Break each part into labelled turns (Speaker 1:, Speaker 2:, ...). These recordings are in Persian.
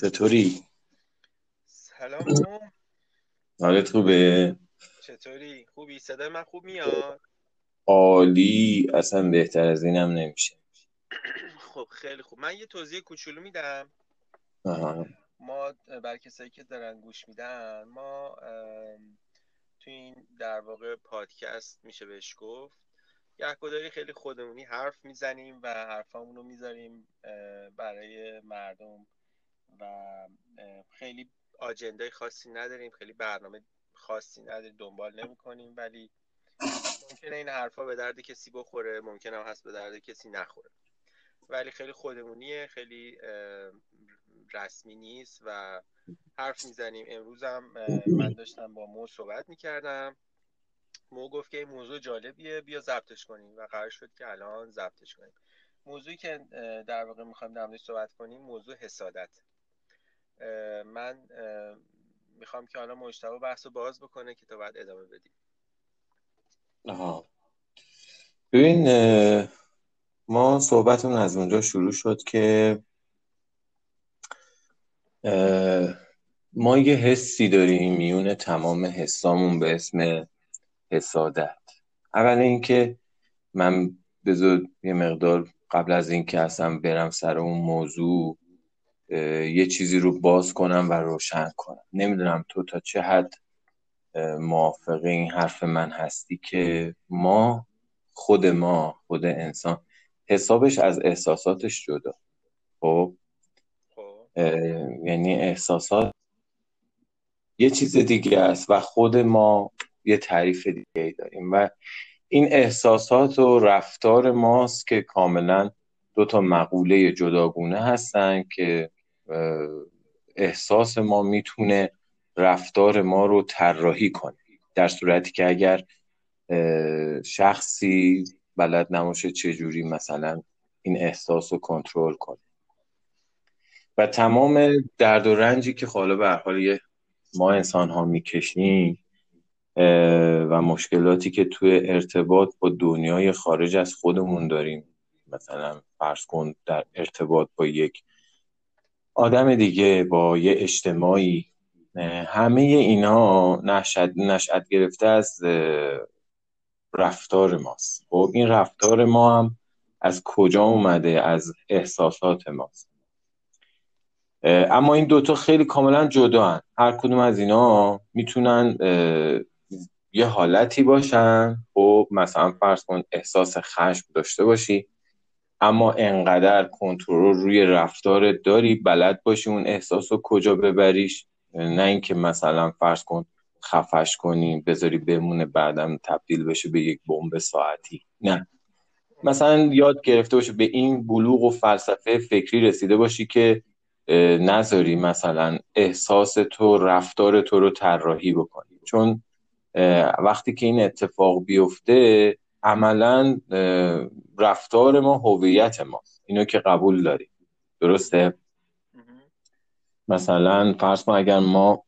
Speaker 1: چطوری؟
Speaker 2: سلام
Speaker 1: حالت خوبه؟
Speaker 2: چطوری؟ خوبی؟ صدای من خوب میاد؟
Speaker 1: عالی اصلا بهتر از اینم نمیشه
Speaker 2: خب خیلی خوب من یه توضیح کوچولو میدم
Speaker 1: آها.
Speaker 2: ما برای کسایی که دارن گوش میدن ما تو این در واقع پادکست میشه بهش گفت گهگداری خیلی خودمونی حرف می‌زنیم و حرفامون رو می‌ذاریم برای مردم و خیلی آجندای خاصی نداریم خیلی برنامه خاصی نداریم دنبال نمی‌کنیم ولی ممکنه این حرفا به درد کسی بخوره ممکنه هم هست به درد کسی نخوره. ولی خیلی خودمونیه خیلی رسمی نیست و حرف می‌زنیم. هم من داشتم با مو صحبت می‌کردم. مو گفت که این موضوع جالبیه بیا ضبطش کنیم و قرار شد که الان ضبطش کنیم. موضوعی که در واقع می‌خوایم در صحبت کنیم موضوع حسادت. من می‌خوام که حالا مجتبی بحث رو باز بکنه که تا بعد ادامه بدیم
Speaker 1: آها. ببین ما صحبتون از اونجا شروع شد که ما یه حسی داریم میون تمام حسامون به اسم حسادت اول اینکه من بذار یه مقدار قبل از اینکه اصلا برم سر اون موضوع یه چیزی رو باز کنم و روشن کنم. نمی‌دونم تو تا چه حد اه، موافق این حرف من هستی که ما خود ما خود انسان حسابش از احساساتش جدا. خب؟
Speaker 2: خب.
Speaker 1: یعنی احساسات یه چیز دیگه است و خود ما یه تعریف دیگه ای داریم و این احساسات و رفتار ماست که کاملا دو تا مقوله جداگونه هستن که احساس ما می‌تونه رفتار ما رو طراحی کنه. در صورتی که اگر شخصی بلد نباشه چجوری مثلا این احساس رو کنترل کنه. و تمام درد و رنجی که حالا به حال ما انسان ها می‌کشیم و مشکلاتی که توی ارتباط با دنیای خارج از خودمون داریم مثلا فرض کن در ارتباط با یک آدم دیگه با یه اجتماعی همه اینا نشأت نشأت گرفته از رفتار ماست. خب این رفتار ما هم از کجا اومده؟ از احساسات ماست. اما این دوتا خیلی کاملا جدا هن. هر کدوم از اینا می‌تونن یه حالتی باشن. خب مثلا فرض کن احساس خشم داشته باشی. اما انقدر کنترل روی رفتارت داری بلد باشی اون احساس رو کجا ببریش؟ نه اینکه مثلا فرض کن خفش کنی بذاری بمونه بعدم تبدیل بشه به یک بمب ساعتی. نه. مثلا یاد گرفته باشی به این بلوغ و فلسفه فکری رسیده باشی که نذاری مثلا احساس تو رفتار تو رو طراحی بکنی. چون وقتی که این اتفاق بیفته عملا رفتار ما هویت ماست اینو که قبول داریم. درسته. مثلا فرض کن اگر ما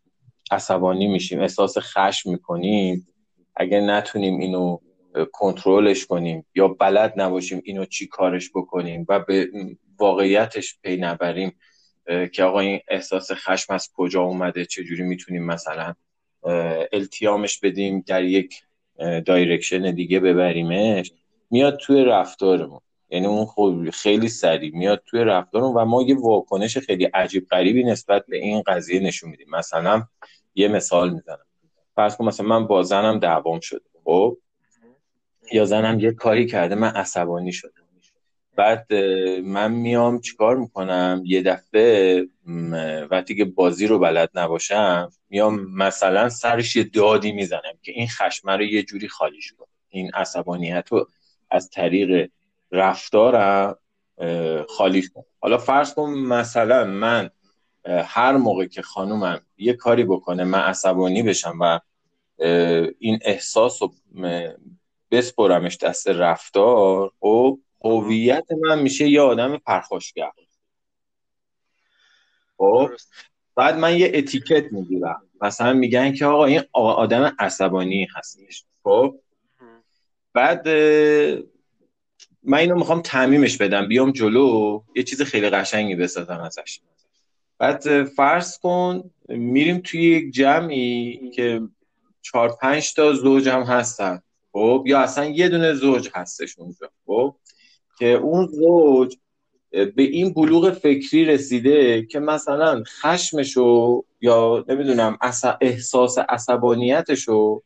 Speaker 1: عصبانی میشیم احساس خشم می‌کنیم اگر نتونیم اینو کنترلش کنیم یا بلد نباشیم اینو چی کارش بکنیم و به واقعیتش پی نبریم که آقا این احساس خشم از کجا اومده چجوری می‌تونیم مثلا التیامش بدیم در یک direction دیگه ببریمش میاد توی رفتارمون. یعنی اون خب خیلی سریع میاد توی رفتارمون و ما یه واکنش خیلی عجیب غریبی نسبت به این قضیه نشون میدیم. مثلا یه مثال می‌زنم. فرض کن مثلا من با زنم دعوام شده خب؟ یا زنم یه کاری کرده من عصبانی شدم بعد من میام چیکار می‌کنم؟ یه دفعه وقتی که بازی رو بلد نباشم میام مثلا سرش یه دادی می‌زنم که این خشمه رو یه جوری خالیش کنم این عصبانیت رو از طریق رفتارم اه، خالیش کنم حالا فرض کن مثلا من هر موقع که خانومم یه کاری بکنه من عصبانی بشم و این احساس رو بسپرمش دست رفتار خب هویت من میشه یه آدم پرخاشگر. خب؟ بعد من یه اتیکت می‌گیرم. مثلا میگن که آقا این آدم عصبانی هستش. خب. بعد من اینو می‌خوام تعمیمش بدم. بیام جلو. یه چیز خیلی قشنگی بسازم ازش. بعد فرض کن میریم توی یک جمعی که چهار پنج تا زوج هم هستن. خب؟ یا اصلا یه دونه زوج هستش اونجا. خب؟ که اون زوج به این بلوغ فکری رسیده که مثلا خشمشو یا نمی‌دونم احساس عصبانیتشو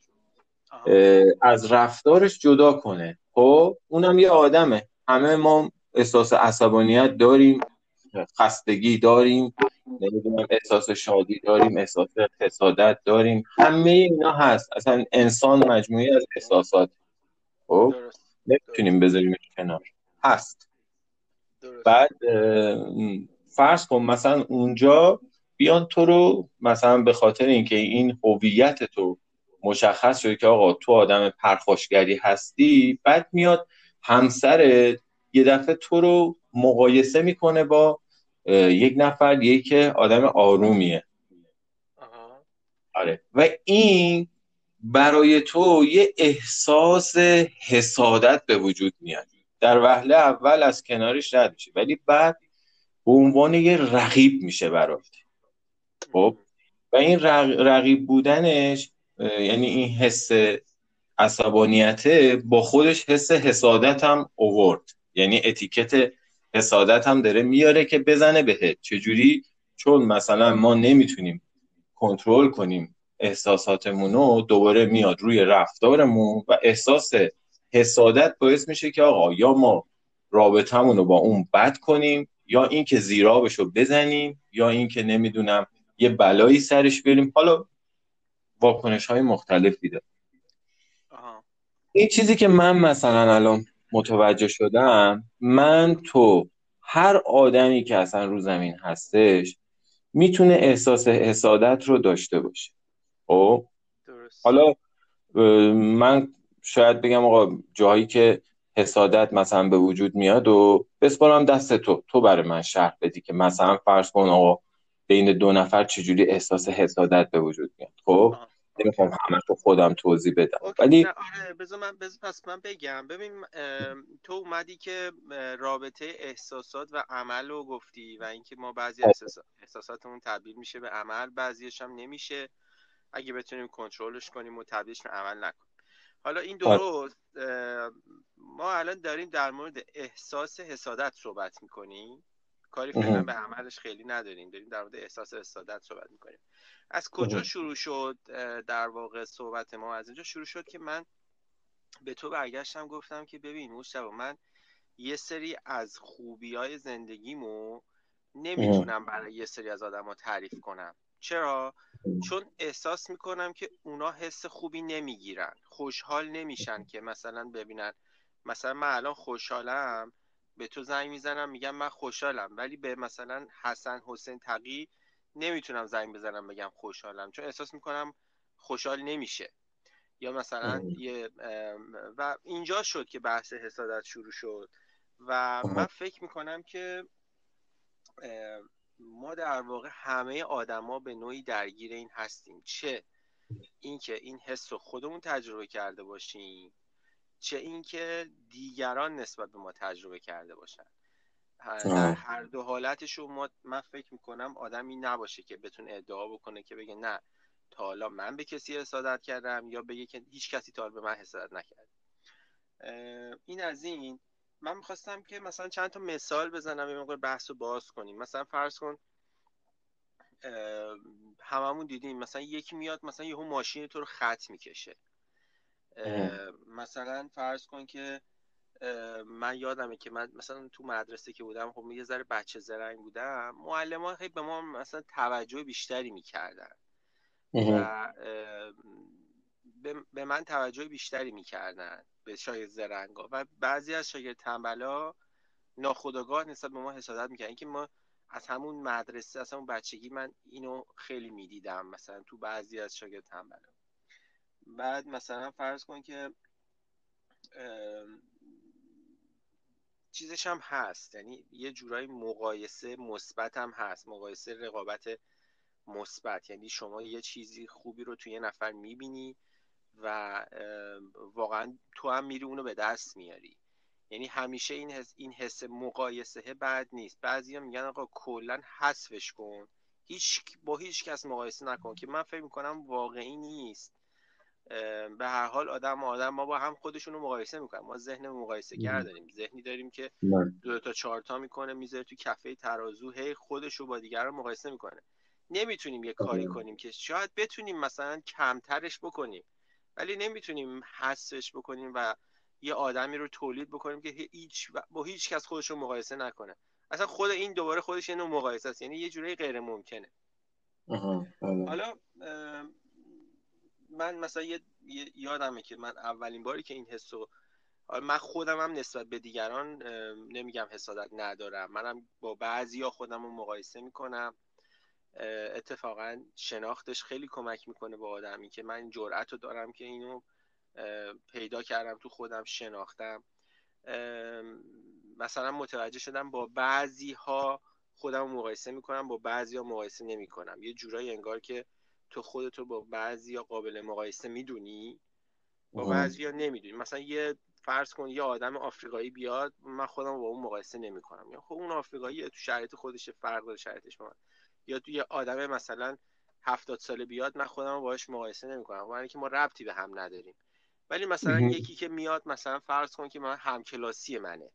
Speaker 1: از رفتارش جدا کنه. خب اونم یه آدمه. همه ما احساس عصبانیت داریم خستگی داریم نمی‌دونم احساس شادی داریم احساس حسادت داریم. همه اینا هست. اصلا انسان مجموعی از احساسات. خب نمی‌تونیم بذاریم کنار. هست. بعد فرض کن مثلا اونجا بیان تو رو مثلا به خاطر اینکه این هویت تو مشخص شده که آقا تو آدم پرخاشگری هستی بعد میاد همسر یه دفعه تو رو مقایسه می‌کنه با یک نفر یکی که آدم آرومیه. آره. و این برای تو یه احساس حسادت به وجود میاد. در وهله اول از کنارش رد میشه. ولی بعد به عنوان یه رقیب میشه برات. خب؟ و این رقیب بودنش یعنی این حس عصبانیته با خودش حس حسادت هم اوورد. یعنی اتیکت حسادت هم داره میاره که بزنه بهت. چجوری؟ چون مثلا ما نمی‌تونیم کنترل کنیم احساساتمون رو دوباره میاد روی رفتارمون و احساس حسادت باعث میشه که آقا یا ما رابطمون رو با اون بد کنیم یا اینکه زیرابش رو بزنیم یا اینکه نمی‌دونم یه بلایی سرش بریم. حالا واکنش های مختلفی داره این چیزی که من مثلا الان متوجه شدم من تو هر آدمی که اصلا رو زمین هستش می‌تونه احساس حسادت رو داشته باشه. خب؟ حالا من شاید بگم آقا جایی که حسادت مثلا به وجود میاد و بسپارم دست تو تو برای من شرح بدی که مثلا فرض کن آقا بین دو نفر چجوری احساس حسادت به وجود میاد. خب؟ نمی‌خوام همه رو خودم توضیح بدم. ولی
Speaker 2: آره بذار من بذار پس من بگم. ببین تو اومدی که رابطه احساسات و عمل رو گفتی و اینکه ما بعضی احساساتمون تبدیل میشه به عمل بعضیش هم نمیشه. اگه بتونیم کنترلش کنیم و تبدیلش به عمل نکنیم. حالا این
Speaker 1: آره.
Speaker 2: درست ما الان داریم در مورد احساس حسادت صحبت می‌کنیم. کاری فعلا به عملش خیلی نداریم. داریم در مورد احساس حسادت صحبت می‌کنیم. از کجا شروع شد در واقع صحبت ما؟ از اینجا شروع شد که من به تو برگشتم گفتم که ببین مشتبه من یه سری از خوبی های زندگیمو نمی‌تونم برای یه سری از آدم تعریف کنم. چرا؟ چون احساس می‌کنم که اونا حس خوبی نمی‌گیرن خوشحال نمیشن که مثلا ببینن. مثلا من الان خوشحالم به تو زنگ می‌زنم میگم من خوشحالم ولی به مثلا حسن حسین تقی نمی‌تونم زنگ بزنم بگم خوشحالم چون احساس می‌کنم خوشحال نمیشه. یا مثلا یه و اینجا شد که بحث حسادت شروع شد. و من فکر می‌کنم که ما در واقع همه آدما به نوعی درگیر این هستیم. چه اینکه این حس رو خودمون تجربه کرده باشیم چه اینکه دیگران نسبت به ما تجربه کرده باشن. در هر دو حالتش ما من فکر می‌کنم آدمی نباشه که بتونه ادعا بکنه که بگه نه تا حالا من به کسی حسادت کردم یا بگه که هیچ کسی تا به من حسادت نکرد این از این. من می‌خواستم که مثلا چند تا مثال بزنم یه موقع بحث رو باز کنیم. مثلا فرض کن هممون دیدیم مثلا یکی میاد مثلا یهو ماشین تو رو خط می‌کشه. مثلا فرض کن که من یادمه که من مثلا تو مدرسه که بودم خب یه ذره بچه زرنگ بودم معلم ها به ما مثلا توجه بیشتری می‌کردن. و به من توجه بیشتری می‌کردن به شاگرد زرنگا. و بعضی از شاگرد تنبلا ناخداگاه نسبت به ما حسادت می‌کردن اینکه ما از همون مدرسه از همون بچگی من اینو خیلی می‌دیدم مثلا تو بعضی از شاگرد تنبلا. بعد مثلا فرض کن که چیزش هم هست. یعنی یه جورایی مقایسه مثبت هم هست. مقایسه رقابت مثبت. یعنی شما یه چیزی خوبی رو توی یه نفر می‌بینی و واقعا تو هم میری اونو به دست میاری. یعنی همیشه این حس این حس مقایسه بد نیست. بعضیا میگن آقا کلا حذفش کن. هیچ با هیچ کس مقایسه نکن که من فکر می‌کنم واقعی نیست. به هر حال آدم و آدم ما با هم خودشون رو مقایسه می‌کنن ما ذهن مقایسه گر داریم ذهنی داریم که دو تا چهار تا می‌کنه می‌ذاره تو کفه ترازو هی خودش رو با دیگر مقایسه می‌کنه. نمی‌تونیم یه کاری کنیم که شاید بتونیم مثلا کمترش بکنیم. ولی نمی‌تونیم حسش بکنیم و یه آدمی رو تولید بکنیم که هیچ با هیچ کس خودش رو مقایسه نکنه. اصلا خود این دوباره خودش یه نوع مقایسه است یعنی یه جوری غیر ممکنه بله. حالا من مثلا یه یادمه که من اولین باری که این حسو من خودم هم نسبت به دیگران نمیگم حسادت ندارم. منم با بعضی ها خودم رو مقایسه می‌کنم. اتفاقا شناختش خیلی کمک می‌کنه با آدمی که من جرأت رو دارم که اینو پیدا کردم تو خودم شناختم. مثلا متوجه شدم با بعضی ها خودم مقایسه می‌کنم با بعضی ها مقایسه نمی‌کنم. یه جورایی انگار که تو خودتو با بعضی ها قابل مقایسه می‌دونی با بعضی ها نمی‌دونی. مثلا یه فرض کن یه آدم آفریقایی بیاد من خودم با اون مقایسه نمی‌کنم. یا خب اون آفریقایی تو شرایط خودش فرق داره شرایطش با من. یا تو یه آدم مثلا هفتاد ساله بیاد من خودم باهاش مقایسه نمی‌کنم. برای که ما ربطی به هم نداریم. ولی مثلا یکی که میاد مثلا فرض کن که من همکلاسی منه.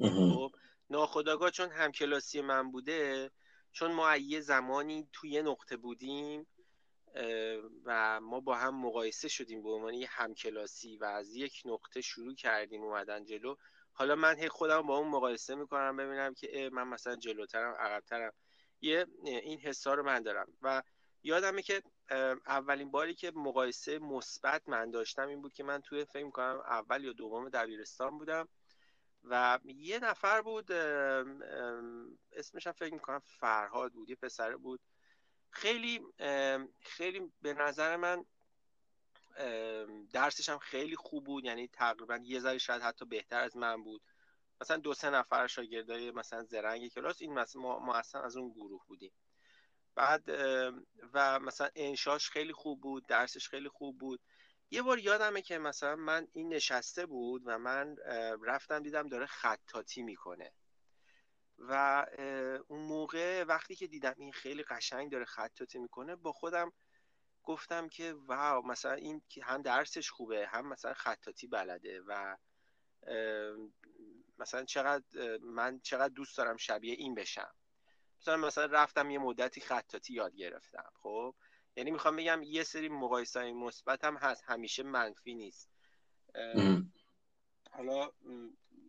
Speaker 2: خب ناخداگاه چون همکلاسی من بوده چون ما یه زمانی توی یه نقطه بودیم و ما با هم مقایسه شدیم به عنوان یه همکلاسی و از یک نقطه شروع کردیم اومدن جلو. حالا من هی خودم با اون مقایسه می‌کنم ببینم که من مثلا جلوترم عقبترم. یه این حسا رو من دارم. و یادمه که اولین باری که مقایسه مثبت من داشتم این بود که من توی فکر کنم اول یا دوم دبیرستان بودم و یه نفر بود اسمش فکر می‌کنم فرهاد بود یه پسر بود. خیلی خیلی به نظر من درسش هم خیلی خوب بود یعنی تقریبا یه ذره شاید حتی بهتر از من بود. مثلا دو سه نفر شاگردای مثلا زرنگ کلاس این مثلا ما, اصلا از اون گروه بودیم. بعد و مثلا انشاش خیلی خوب بود درسش خیلی خوب بود. یه بار یادمه که مثلا من این نشسته بود و من رفتم دیدم داره خطاتی می‌کنه. و اون موقع وقتی که دیدم این خیلی قشنگ داره خطاتی می‌کنه با خودم گفتم که واو مثلا این هم درسش خوبه هم مثلا خطاتی بلده و مثلا چقدر من چقدر دوست دارم شبیه این بشم. مثلا مثلا رفتم یه مدتی خطاتی یاد گرفتم خب؟ یعنی می‌خوام بگم یه سری مقایسه های مثبت هم هست همیشه منفی نیست. حالا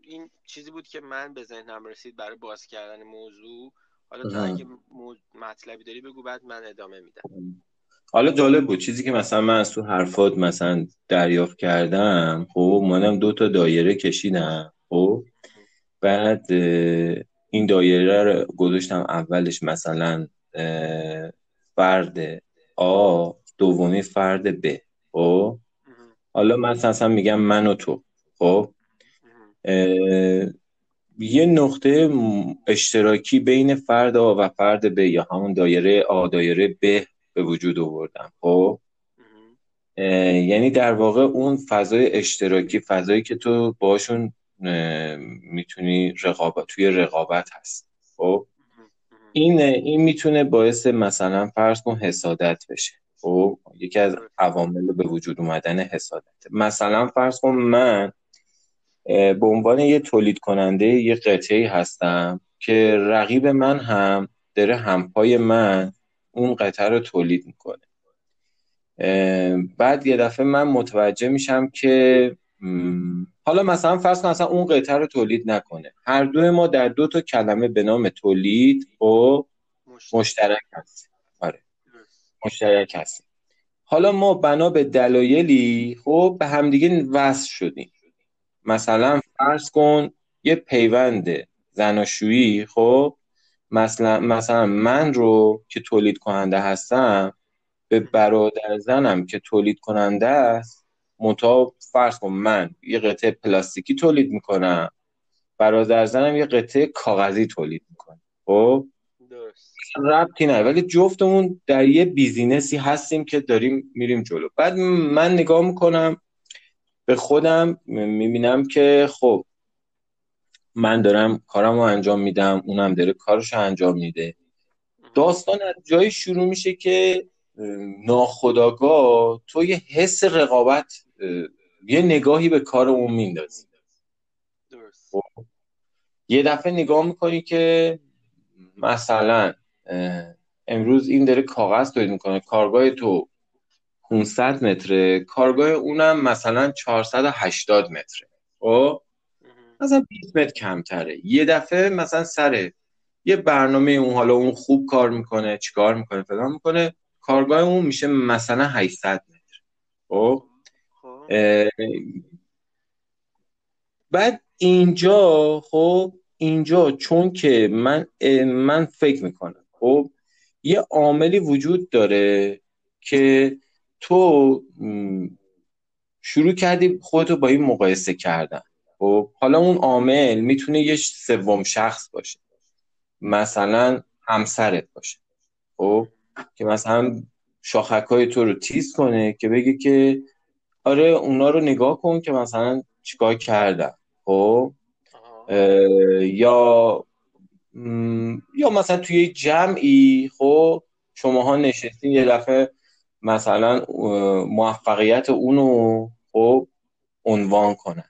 Speaker 2: این چیزی بود که من به ذهنم رسید برای باز کردن موضوع. حالا تا اگه مطلبی داری بگو بعد من ادامه میدم.
Speaker 1: حالا جالب بود چیزی که مثلا من از تو حرفات مثلا دریافت کردم خب منم دو تا دایره کشیدم خب؟ بعد این دایره رو گذاشتم اولش مثلا فرد آ دومی فرد ب خب؟ حالا مثلا میگم من و تو خب؟ یه نقطه اشتراکی بین فرد آ و فرد ب یا همون دایره آ دایره ب به وجود آوردم خب؟ یعنی در واقع اون فضای اشتراکی فضایی که تو باشون می‌تونی رقابت توی رقابت هست. خب؟ این این می‌تونه باعث مثلا فرض کن حسادت بشه. خب؟ یکی از عوامل به وجود اومدن حسادت. مثلا فرض کن من به عنوان یه تولید کننده یه قطعه هستم که رقیب من هم داره همپای من اون قطعه رو تولید می‌کنه. بعد یه دفعه من متوجه میشم که حالا مثلا فرض کن اصلا اون قطعه رو تولید نکنه. هر دو ما در دو تا کلمه به نام تولید و مشترک. هست آره. مشترک هست حالا ما بنا به دلایلی خب به همدیگه وصل شدیم. مثلا فرض کن یه پیوند زناشویی خب مثلا مثلا من رو که تولید کننده هستم به برادر زنم که تولید کننده است منتها فرض کن من یه قطعه پلاستیکی تولید می‌کنم برادر زنم یه قطعه کاغذی تولید می‌کنه. خب؟ ربطی نه ولی جفتمون در یه بیزینسی هستیم که داریم میریم جلو. بعد من نگاه می‌کنم به خودم می‌بینم که خب من دارم کارمو انجام میدم اونم داره کارشو انجام میده. داستان از جایی شروع میشه که ناخداگاه تو یه حس رقابت یه نگاهی به کار اون میندازی. خب؟ یه دفعه نگاه می‌کنی که مثلا امروز این داره کاغذ تولید می‌کنه کارگاه تو 500 متره کارگاه اونم مثلا 480 متره. خب؟ مثلا 20 متر کمتره. یه دفعه مثلا سر یه برنامه اون حالا اون خوب کار می‌کنه چیکار می‌کنه فلان می‌کنه کارگاه اون میشه مثلا 800 متر. خب. بعد اینجا خب اینجا چون که من من فکر می‌کنم خب یه عاملی وجود داره که تو شروع کردی خودتو با این مقایسه کردن خب حالا اون عامل می‌تونه یه سوم شخص باشه مثلا همسرت باشه خب که مثلا شاخک های تو رو تیز کنه که بگه که آره اونا رو نگاه کن که مثلا چیکار کردن. خب؟ یا یا مثلا توی جمعی خب؟ شماها نشستین یه دفعه مثلا موفقیت اونو خب؟ عنوان کنن.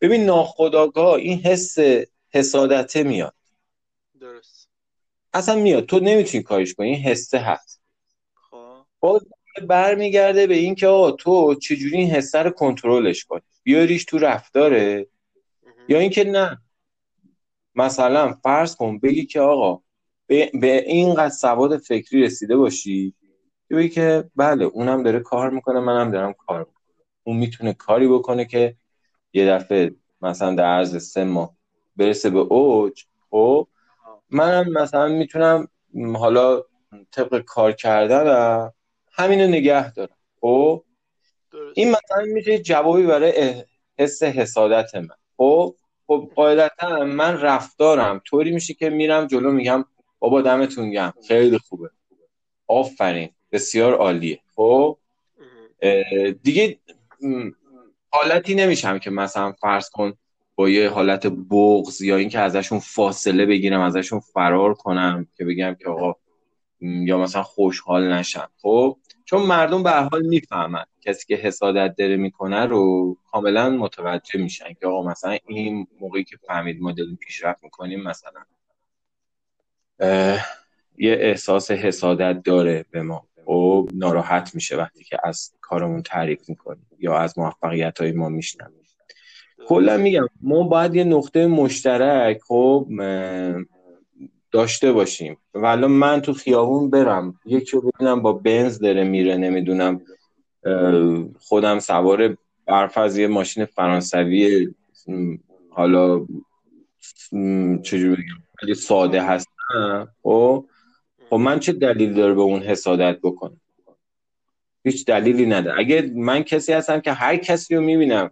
Speaker 1: ببین ناخداگاه این حس حسادته میاد.
Speaker 2: درست.
Speaker 1: اصلا میاد. تو نمی‌تونی کارش کنی. این حسه هست. خب. باز برمیگرده به این که آقا تو چجوری این حسه رو کنترلش کنی؟ بیاریش تو رفتاره؟ یا اینکه نه. مثلا فرض کن بگی که آقا به, به اینقدر سواد فکری رسیده باشی بگی که بله اونم داره کار می‌کنه منم دارم کار می‌کنم. اون می‌تونه کاری بکنه که یه دفعه مثلا در عرض سه ماه برسه به اوج خب؟ منم مثلا می‌تونم حالا طبق کار کردن همینو نگه دارم. خب؟ این مثلا میشه جوابی برای حس حسادت من. خب؟ خب قاعدتا من رفتارم طوری میشه که میرم جلو میگم بابا دمتون گم خیلی خوبه. آفرین. بسیار عالیه. خب؟ دیگه حالتی نمیشم که مثلا فرض کن با یه حالت بغض یا اینکه ازشون فاصله بگیرم ازشون فرار کنم که بگم که آقا یا مثلا خوشحال نشم. خب؟ چون مردم به حال می‌فهمن. کسی که حسادت داره می‌کنه رو کاملا متوجه میشن که آقا مثلا این موقعی که فهمید ما داریم پیشرفت می‌کنیم مثلا یه احساس حسادت داره به ما. و خب، ناراحت میشه وقتی که از کارمون تعریف می‌کنیم یا از موفقیت های ما میشنم کلا میگم ما باید یه نقطه مشترک خب داشته باشیم. ولی من تو خیابون برم. یکی رو ببینم با بنز داره میره نمی‌دونم خودم سوار برف یه ماشین فرانسوی حالا چجوری بگم ساده هستم. خب؟ خب من چه دلیل داره به اون حسادت بکنم؟ هیچ دلیلی نداره اگه من کسی هستم که هر کسی رو می‌بینم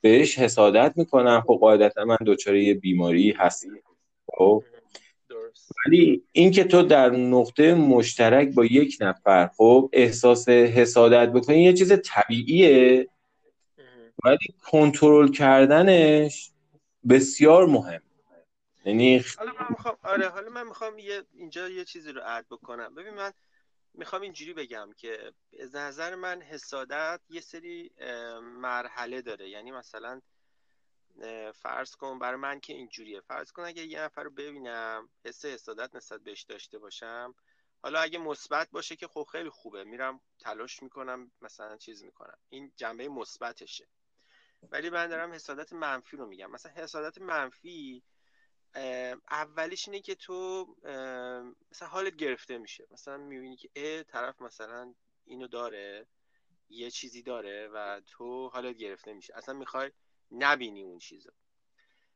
Speaker 1: بهش حسادت می‌کنم خب قاعدتا من دچار یه بیماری هستم. خب؟ ولی اینکه تو در نقطه مشترک با یک نفر خب احساس حسادت بکنی یه چیز طبیعیه. ولی کنترل کردنش بسیار مهم.
Speaker 2: یعنی حالا من می‌خوام آره حالا من می‌خوام یه اینجا یه چیزی رو اد بکنم. ببین من می‌خوام اینجوری بگم که از نظر من حسادت یه سری مرحله داره. یعنی مثلا فرض کن برای من که اینجوریه. فرض کن اگه یه نفر رو ببینم حس حسادت نسبت بهش داشته باشم حالا اگه مثبت باشه که خب خیلی خوبه. میرم تلاش می‌کنم مثلا چیز می‌کنم. این جنبه مثبتشه. ولی من دارم حسادت منفی رو میگم. مثلا حسادت منفی اولیش اینه که تو مثلا حالت گرفته میشه. مثلا می‌بینی که اه طرف مثلا اینو داره یه چیزی داره و تو حالت گرفته میشه. اصلا می‌خوای نبینی اون چیزو.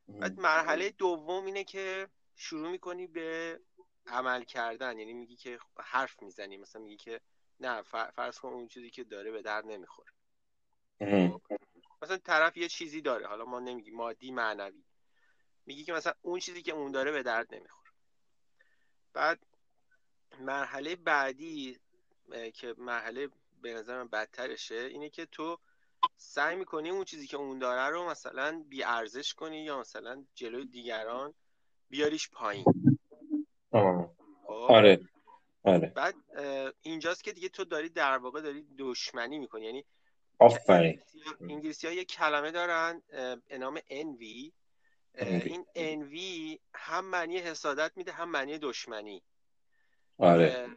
Speaker 2: بعد مرحله دوم اینه که شروع می‌کنی به عمل کردن. یعنی میگی که حرف می‌زنی. مثلا میگی که نه فرض کن اون چیزی که داره به درد نمی‌خوره. مثلا طرف یه چیزی داره. حالا ما نمیگیم مادی معنوی. میگی که مثلا اون چیزی که اون داره به درد نمی‌خوره. بعد مرحله بعدی که مرحله به نظر من بدترشه اینه که تو سعی می‌کنی اون چیزی که اون داره رو مثلا بی ارزش کنی یا مثلا جلوی دیگران بیاریش پایین.
Speaker 1: خب؟ آره. آره.
Speaker 2: بعد اینجاست که دیگه تو داری در واقع داری دشمنی می‌کنی. یعنی
Speaker 1: آفرین.
Speaker 2: انگلیسی ها یه کلمه دارن به نام envy این envy هم معنی حسادت میده هم معنی دشمنی.
Speaker 1: آره.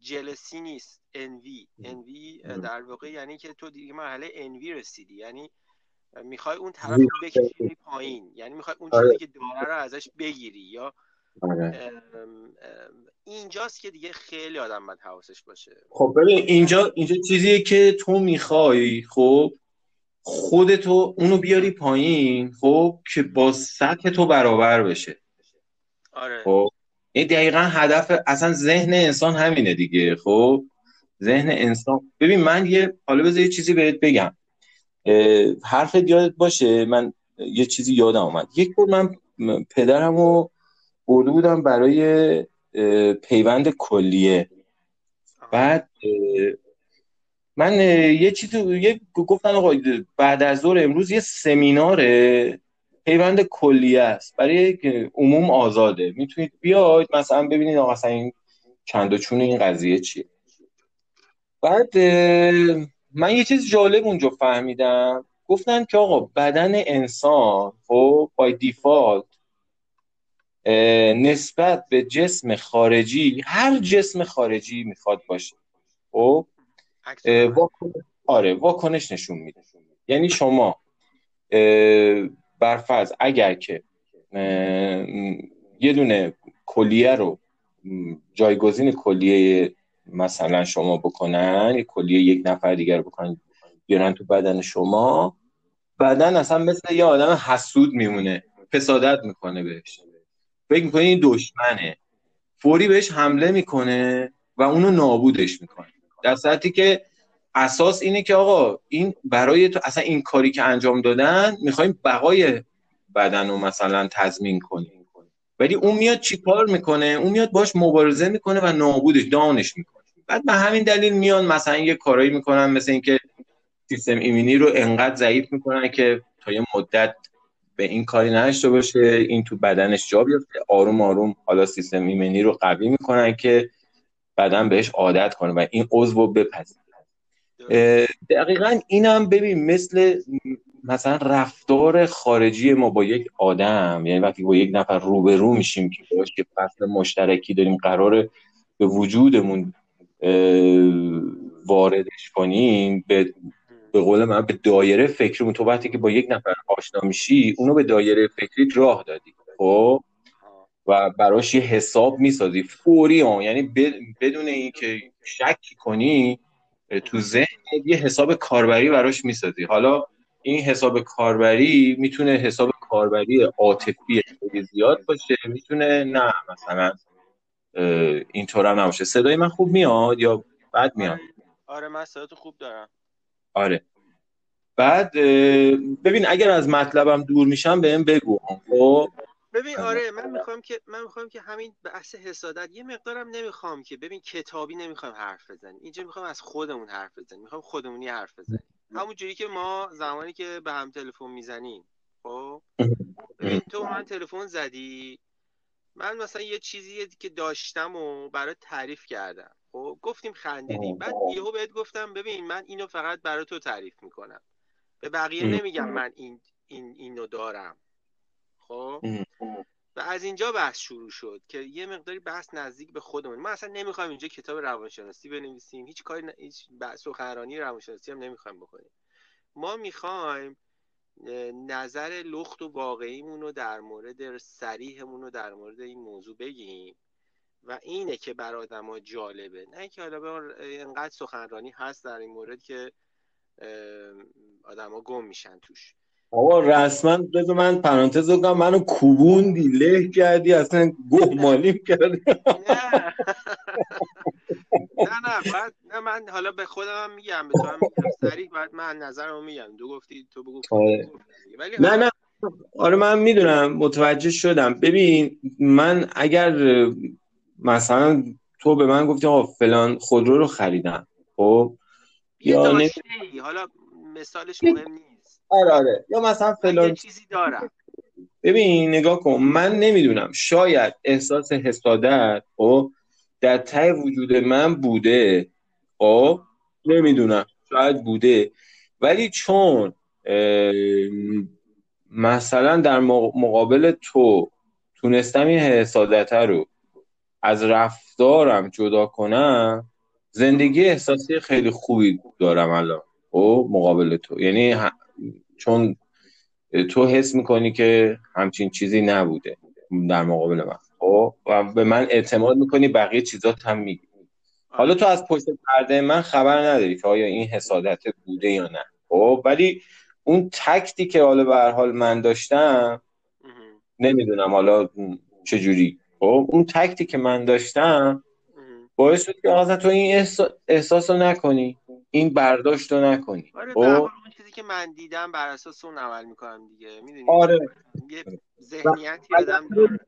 Speaker 2: جلسی نیست. انوی انوی در واقع یعنی که تو دیگه مرحله انوی رسیدی. یعنی می‌خوای اون طرف رو بکشی پایین. یعنی می‌خوای اون
Speaker 1: آره.
Speaker 2: چیزی که داره رو ازش بگیری یا
Speaker 1: آره.
Speaker 2: اینجاست که دیگه خیلی آدم باید حواسش باشه.
Speaker 1: خب ببین اینجا اینجا چیزیه که تو می‌خوای خب خودتو اونو بیاری پایین خب که با سطح تو برابر بشه.
Speaker 2: آره.
Speaker 1: خب؟ این دقیقا هدف اصلا ذهن انسان همینه دیگه. خب ذهن انسان. ببین من یه حالا بذار یه چیزی بهت بگم. حرفت یادت باشه؟ من یه چیزی یادم اومد. یک بار من پدرم رو برده بودم برای پیوند کلیه. بعد من یه چیزی یه گفتن آقا بعد از ظهر امروز یه سمینار پیوند کلیه است. برای عموم آزاده. می‌تونید بیاید مثلا ببینید آقا این چند و چون این قضیه چیه. بعد من یه چیز جالب اونجا فهمیدم. گفتن که آقا بدن انسان خب بای دیفالت نسبت به جسم خارجی هر جسم خارجی می‌خواد باشه. خب؟ آره واکنش نشون میده. یعنی شما برفرض اگر که یه دونه کلیه رو جایگزین کلیه مثلا شما بکنن یه کلیه یک نفر دیگر بکنن بیارن تو بدن شما بدن اصلا مثل یه آدم حسود میمونه فسادت می‌کنه بهش. فکر می‌کنه این دشمنه. فوری بهش حمله می‌کنه و اونو نابودش می‌کنه. در صورتی که اساس اینه که آقا این برای تو اصلا این کاری که انجام دادن می‌خوایم بقای بدن رو مثلا تضمین کنیم. ولی اون میاد چیکار می‌کنه؟ اون میاد باش مبارزه می‌کنه و نابودش دانش می‌کنه. بعد به همین دلیل میان مثلا یه کارایی می‌کنن مثل اینکه سیستم ایمنی رو انقدر ضعیف می‌کنن که تا یه مدت به این کاری نداشته باشه این تو بدنش جا بیفته. آروم آروم حالا سیستم ایمنی رو قوی می‌کنن که بدن بهش عادت کنه و این عضو رو بپذیره. دقیقا اینم ببین مثل مثلا رفتار خارجی ما با یک آدم یعنی وقتی با یک نفر روبرو میشیم که باش که فصل مشترکی داریم قرار به وجودمون واردش کنیم به به قول من به دایره فکریمون تو وقتی که با یک نفر آشنا میشی اونو به دایره فکری راه دادی خب؟ و براش یه حساب می‌سازی. فوری ها یعنی بدون اینکه شکی کنی تو ذهن یه حساب کاربری براش می‌سازی. حالا این حساب کاربری می‌تونه حساب کاربری عاطفی خیلی زیاد باشه می‌تونه نه مثلا اینطور هم نباشه. صدای من خوب میاد یا بد میاد؟
Speaker 2: آره. من صداتو خوب دارم.
Speaker 1: آره. بعد ببین اگر از مطلبم دور میشم بهم بگو. خب؟
Speaker 2: ببین آره من می‌خوام که من می‌خوام که همین بحث حسادت یه مقدارم نمی‌خوام که ببین کتابی نمی‌خوام حرف بزنیم. اینجا می‌خوام از خودمون حرف بزنیم. می‌خوام خودمونی حرف بزنیم. همون جوری که ما زمانی که به هم تلفن می‌زنیم خب؟ ببین تو من تلفن زدی من مثلا یه چیزی که داشتم و برای تعریف کردم خب؟ گفتیم خندیدیم. بعد یهو بهت گفتم ببین من اینو فقط برای تو تعریف می‌کنم. به بقیه نمیگم من این این اینو دارم. خب؟ و از اینجا بحث شروع شد که یه مقداری بحث نزدیک به خودمون ما اصلا نمی‌خوایم اینجا کتاب روانشناسی بنویسیم. هیچ کاری ن... هیچ سخنرانی روانشناسی هم نمی‌خوایم بکنیم. ما می‌خوایم نظر لخت و واقعیمون رو در مورد سریحمون رو در مورد این موضوع بگیم و اینه که بر آدما جالبه. نه که حالا انقدر سخنرانی هست در این مورد که آدما گم میشن توش.
Speaker 1: آقا رسما بذار من پرانتز بگم منو کوبوندی له کردی اصلا گوه مالیم کردی.
Speaker 2: نه. نه بعد نه من حالا به خودم میگم به تو هم میگم سریع بعد من نظرمو میگم. تو گفتی تو بگو
Speaker 1: آره. نه نه. آره من می‌دونم متوجه شدم. ببین من اگر مثلا تو به من گفتی آقا فلان خودرو رو خریدم خب؟
Speaker 2: یا نه حالا مثالش مهم نیست.
Speaker 1: آره آره. یا مثلا فلان
Speaker 2: چیزی دارم.
Speaker 1: ببین نگاه کن. من نمی‌دونم. شاید احساس حسادت خب در ته وجود من بوده. خب نمی‌دونم. شاید بوده. ولی چون مثلا در مقابل تو تونستم این حسادت رو از رفتارم جدا کنم زندگی احساسی خیلی خوبی دارم الان. او خب، مقابل تو. یعنی چون تو حس می‌کنی که همچین چیزی نبوده در مقابل من. خب؟ و به من اعتماد می‌کنی بقیه چیزات هم میگی. حالا تو از پشت پرده من خبر نداری که آیا این حسادت بوده یا نه. خب؟ ولی اون تکتی که حالا به هر حال من داشتم نمی‌دونم حالا چجوری. خب؟ اون تکتی که من داشتم باعث شد که آقا تو این احساس رو نکنی. این برداشت رو نکنی.
Speaker 2: آره خب؟ که من دیدم بر اساس اون عمل می‌کنم دیگه. می‌دونی؟
Speaker 1: آره.
Speaker 2: یه ذهنیتی آدم داره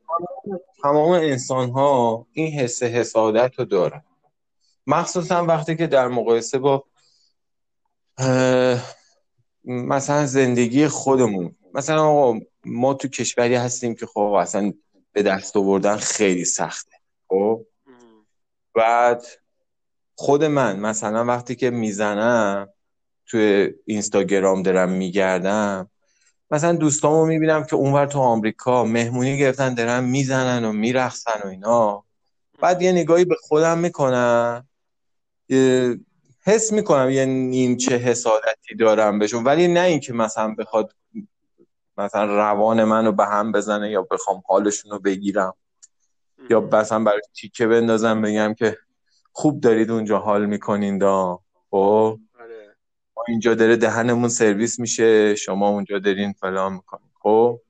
Speaker 1: تمام انسان ها این حس حسادت رو دارن مخصوصا وقتی که در مقایسه با مثلا زندگی خودمون. مثلا آقا ما تو کشوری هستیم که خب اصلا به دست آوردن خیلی سخته. خب؟ بعد خود من مثلا وقتی که می‌زنم توی اینستاگرام دارم میگردم مثلا دوستامو می‌بینم که اونور تو آمریکا مهمونی گرفتن دارن می‌زنن و میرخصن و اینا. بعد یه نگاهی به خودم می‌کنم حس می‌کنم یه نیمچه حسادتی دارم بهشون ولی نه اینکه مثلا بخواد مثلا روان منو به هم بزنه یا بخوام حالشون رو بگیرم یا مثلا برای تیکه بندازم بگم که خوب دارید اونجا حال می‌کنین دا خب. ما اینجا داره دهنمون سرویس میشه شما اونجا دارین فلان می‌کنین. خب؟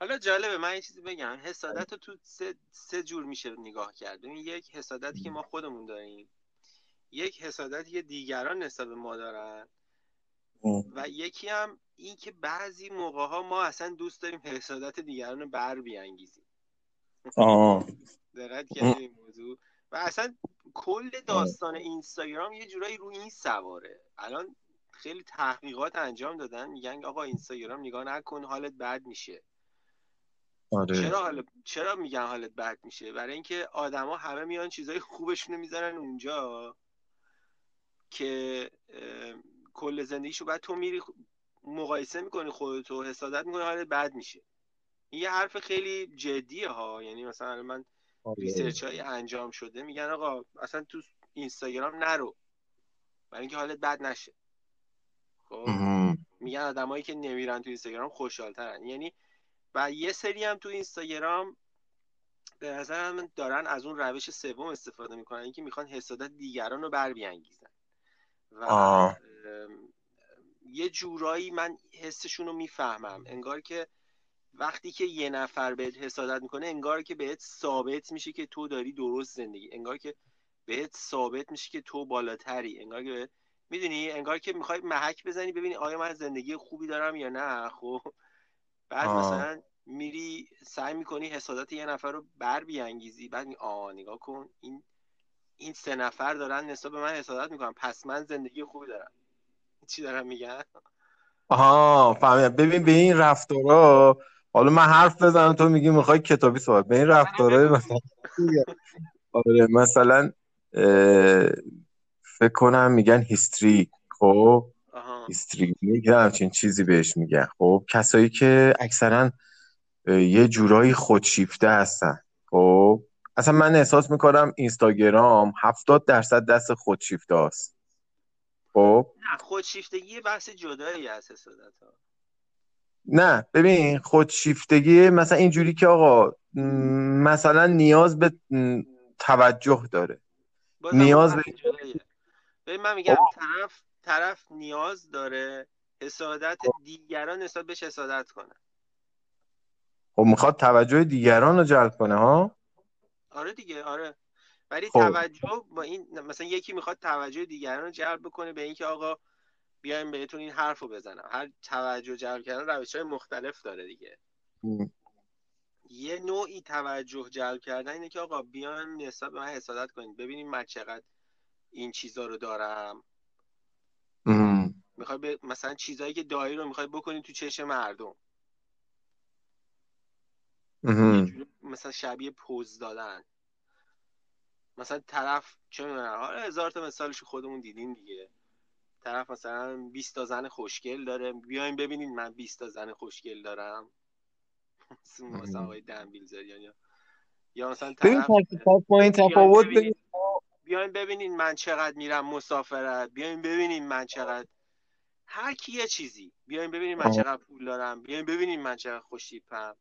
Speaker 2: حالا جالبه من یه چیزی بگم. حسادت رو تو سه, سه جور میشه نگاه کرد. یک حسادتی که ما خودمون داریم. یک حسادتی که دیگران نسبت به ما دارن. و یکی هم این که بعضی موقع ها ما اصلا دوست داریم حسادت دیگران رو بر بیانگیزیم.
Speaker 1: آه.
Speaker 2: دقت این موضوع؟ و اصلا کل داستان اینستاگرام یه جورایی رو این سواره. الان خیلی تحقیقات انجام دادن میگن آقا اینستاگرام نگاه نکن حالت بد میشه. آره. چرا حالا چرا میگن حالت بد میشه؟ برای اینکه آدما همه میان چیزای خوبشونو می‌ذارن اونجا که کل زندگیشو بعد تو میری مقایسه می‌کنی خودتو حسادت می‌کنی حالت بد میشه. این یه حرف خیلی جدیه ها. یعنی مثلا من. research های انجام شده میگن آقا اصلا تو اینستاگرام نرو. برای اینکه حالت بد نشه. خب میگن آدمایی که نمیرن تو اینستاگرام خوشحالترن. یعنی و یه سری هم تو اینستاگرام به نظر من دارن از اون روش سوم استفاده می‌کنن اینکه می‌خوان حسادت دیگران رو بر بیانگیزن. و یه جورایی من حسشون رو می‌فهمم. انگار که وقتی که یه نفر بهت حسادت می‌کنه انگار که بهت ثابت میشه که تو داری درست زندگی. انگار که بهت ثابت میشه که تو بالاتری. انگار که می‌دونی؟ انگار که می‌خوای محک بزنی ببینی آیا من زندگی خوبی دارم یا نه. خب. بعد مثلا میری سعی می‌کنی حسادت یه نفر رو بر بیانگیزی. بعد می آ نگاه کن. این این سه نفر دارن نسبت به من حسادت می‌کنن. پس من زندگی خوبی دارم. چی دارم میگن؟
Speaker 1: آها فهمیدم. ببین به این رفتارا حالا من حرف بزنم تو میگی می‌خوای کتابی صحبت به این رفتارهای مثلا آره مثلا فکر کنم میگن هیستری خب؟ هیستری میگن همچین چیزی بهش میگن. خب کسایی که اکثرا یه جورایی خودشیفته هستن. خب اصلا من احساس می‌کنم اینستاگرام هفتاد درصد دست خودشیفته هست خب؟
Speaker 2: نه خودشیفتگی بحث جدایی از حسادت ها
Speaker 1: نه ببین خودشیفتگی مثلا اینجوری که آقا مثلا نیاز به توجه داره.
Speaker 2: نیاز به ببین من میگم طرف طرف نیاز داره حسادت دیگران نسبت بهش حسادت کنه.
Speaker 1: خب می‌خواد توجه دیگران رو جلب کنه ها؟
Speaker 2: آره دیگه آره. ولی خب. توجه با این مثلا یکی می‌خواد توجه دیگران رو جلب بکنه به اینکه آقا بیایم بهتون این حرف رو بزنم. هر توجه جلب کردن روش های مختلف داره دیگه. یه نوعی توجه جلب کردن اینه که آقا بیایم نسبت به من حسادت کنید. ببینیم من چقدر این چیزا رو دارم. می‌خوای مثلا چیزایی که دایی رو می‌خوای بکنی تو چشم مردم. مثلا شبیه پوز دادن. مثلا طرف چه می‌دونم حالا هزار تا مثالش خودمون دیدیم دیگه. طرف مثلا 20 تا زن خوشگل داره. بیاین ببینید من 20 تا زن خوشگل دارم. مثلا آقای دنبیلزریان یا یا مثلا طرف
Speaker 1: با این تفاوت
Speaker 2: بیاین ببینید من چقدر میرم مسافرت. بیاین ببینید من چقدر هر کی یه چیزی. بیاین ببینید من چقدر پول دارم. بیاین ببینید من چقدر خوشتیپم.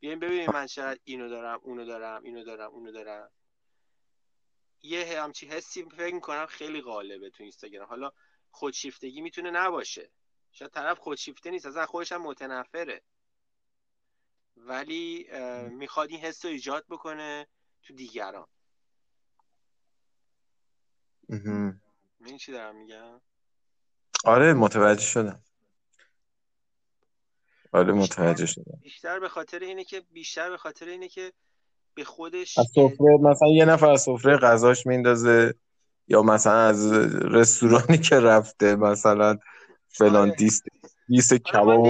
Speaker 2: بیاین ببینید من چقدر اینو دارم اونو دارم اینو دارم اونو دارم. یه همچی حسی فکر می‌کنم خیلی غالبه تو اینستاگرام. حالا خودشیفتگی می‌تونه نباشه. شاید طرف خودشیفته نیست اصلا خودش هم متنفره. ولی می‌خواد این حس رو ایجاد بکنه تو دیگران. این چی دارم میگم؟
Speaker 1: آره متوجه شدم. آره متوجه شدم.
Speaker 2: بیشتر به خاطر اینه که بیشتر به خاطر اینه که به خودش
Speaker 1: از سفره مثلا یه نفر از سفره غذاش میندازه. یا مثلا از رستورانی که رفته مثلا فلان آره. دیست دیست کباب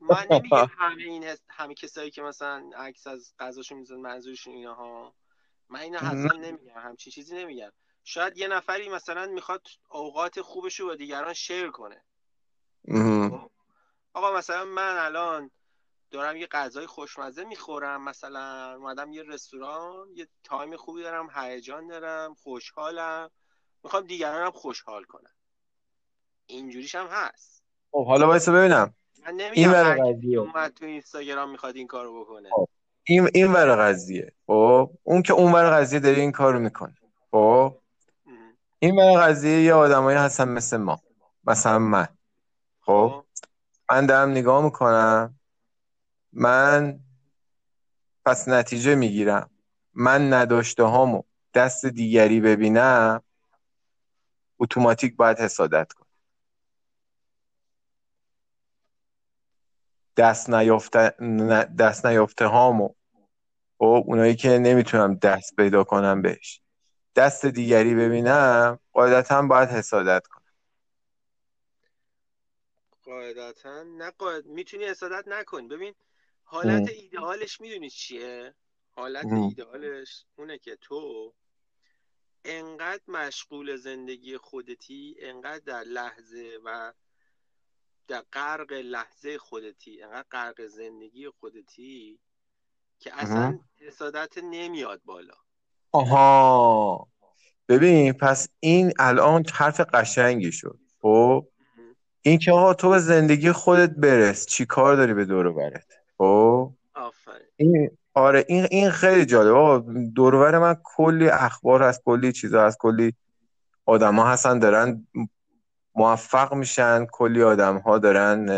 Speaker 2: من نمیگم همه این همه کسایی که مثلا عکس از غذاشون می‌ذارن منظورشون اینا ها من اینا حتما نمیگم همچین چیزی نمیگم. شاید یه نفری مثلا می‌خواد اوقات خوبش رو با دیگران شیر کنه. آقا مثلا من الان دارم یه غذای خوشمزه می‌خورم مثلا اومدم یه رستوران یه تایم خوبی دارم هیجان دارم خوشحالم. می‌خوام دیگرانم خوشحال کنم. اینجوریش هم هست.
Speaker 1: خب حالا وایسا ببینم.
Speaker 2: من این ور قضیه. اومد تو اینستاگرام می‌خواد این کارو بکنه. خب.
Speaker 1: این این ور قضیه. خب اون که اون ور قضیه داره این کارو می‌کنه. خب این ور قضیه یه آدمایی هستن مثل ما. مثلا من. خب, خب. من دارم نگاه می‌کنم. من پس نتیجه می‌گیرم. من نداشته هامو دست دیگری ببینم. اتوماتیک باید حسادت کنم دست نیافته دست نیافته هامو. و خب، اونایی که نمی‌تونم دست پیدا کنم بهش. دست دیگری ببینم قاعدتا باید حسادت کنم.
Speaker 2: قاعدتا؟ نه قاعد... می‌تونی حسادت نکن ببین حالت ایدئالش می‌دونی چیه؟ حالت ایدئالش اونه که تو انقدر مشغول زندگی خودتی انقدر در لحظه و در غرق لحظه خودتی انقدر غرق زندگی خودتی که اصلا حسادت نمیاد بالا.
Speaker 1: آها. ببین پس این الان حرف قشنگی شد. خب؟ این که آقا تو به زندگی خودت برس چی کار داری به دور برت؟ خب؟ این آره این این خیلی جالبه. دورور من کلی اخبار هست کلی چیزا هست کلی آدما هستن دارن موفق میشن کلی آدم ها دارن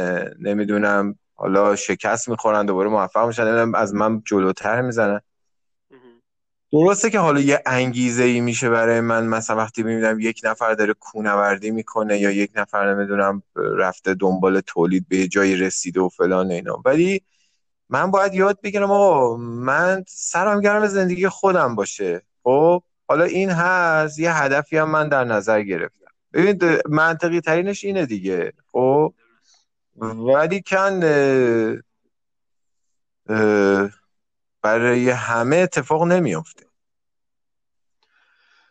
Speaker 1: نمی‌دونم حالا شکست می‌خورن دوباره موفق میشن از من جلوتر می‌زنن. درسته که حالا یه انگیزه ای میشه برای من مثلا وقتی می‌بینم یک نفر داره کونوردی می‌کنه یا یک نفر نمی‌دونم رفته دنبال تولید به جایی رسیده و فلان اینا. ولی من باید یاد بگیرم آقا من سرم گرم زندگی خودم باشه. خب؟ حالا این هست یه هدفی هم من در نظر گرفتم. ببین منطقی ترینش اینه دیگه. خب؟ ولی کن برای همه اتفاق نمیافته.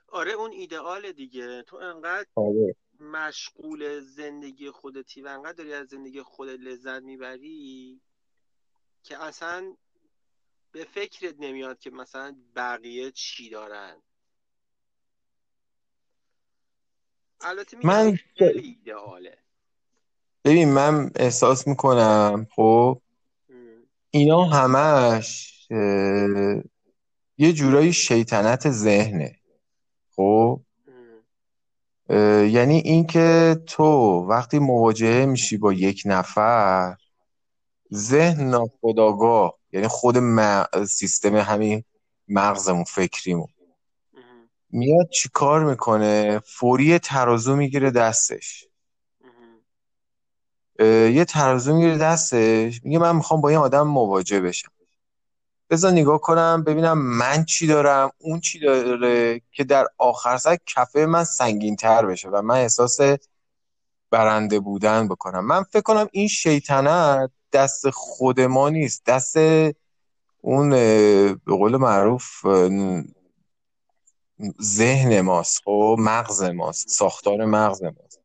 Speaker 2: آره اون ایدئال دیگه. تو انقدر آره. مشغول زندگی خودتی و انقدر داری از زندگی خودت لذت می‌بری. که اصلا به فکرت نمیاد که مثلا بقیه چی دارن. البته من ایدئاله
Speaker 1: ببین من احساس می‌کنم خب اینا همش یه جورایی شیطنت ذهنه. خب؟ یعنی اینکه تو وقتی مواجهه میشی با یک نفر ذهن ناخداگاه یعنی خود سیستم همین مغزمون فکریمون. میاد چی کار می‌کنه؟ فوری ترازو می‌گیره دستش. یه ترازو می‌گیره دستش میگه من می‌خوام با این آدم مواجه بشم. بذار نگاه کنم ببینم من چی دارم اون چی داره که در آخر سر کفه من سنگین تر بشه و من احساس برنده بودن بکنم. من فکر کنم این شیطنت دست خود ما نیست. دست اون به قول معروف ذهن ماست خب؟ مغز ماست ساختار مغز ماست.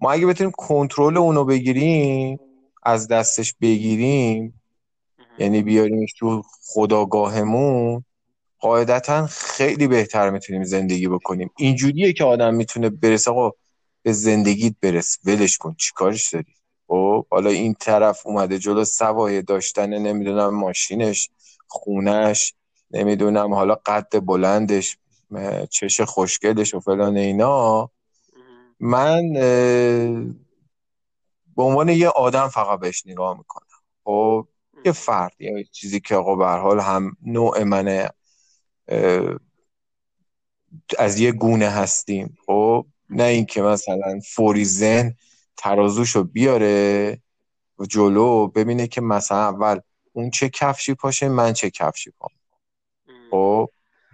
Speaker 1: ما اگه بتونیم کنترل اونو بگیریم از دستش بگیریم یعنی بیاریمش تو خداگاهمون قاعدتا خیلی بهتر می‌تونیم زندگی بکنیم. اینجوریه که آدم می‌تونه برسه آقا به زندگیت برس ولش کن چیکارش داری؟ خب حالا این طرف اومده جلو سوایه داشتن نمی‌دونم ماشینش خونش نمی‌دونم حالا قد بلندش چش خوشگلش و فلان اینا. من به عنوان یه آدم فقط بهش نگاه می‌کنم. خب یه فرد یه چیزی که آقا به حال هم نوع منه از یه گونه هستیم. خب نه اینکه مثلا فوری ذهن ترازوشو بیاره و جلو ببینه که مثلا اول اون چه کفشی پاشه من چه کفشی پام. خب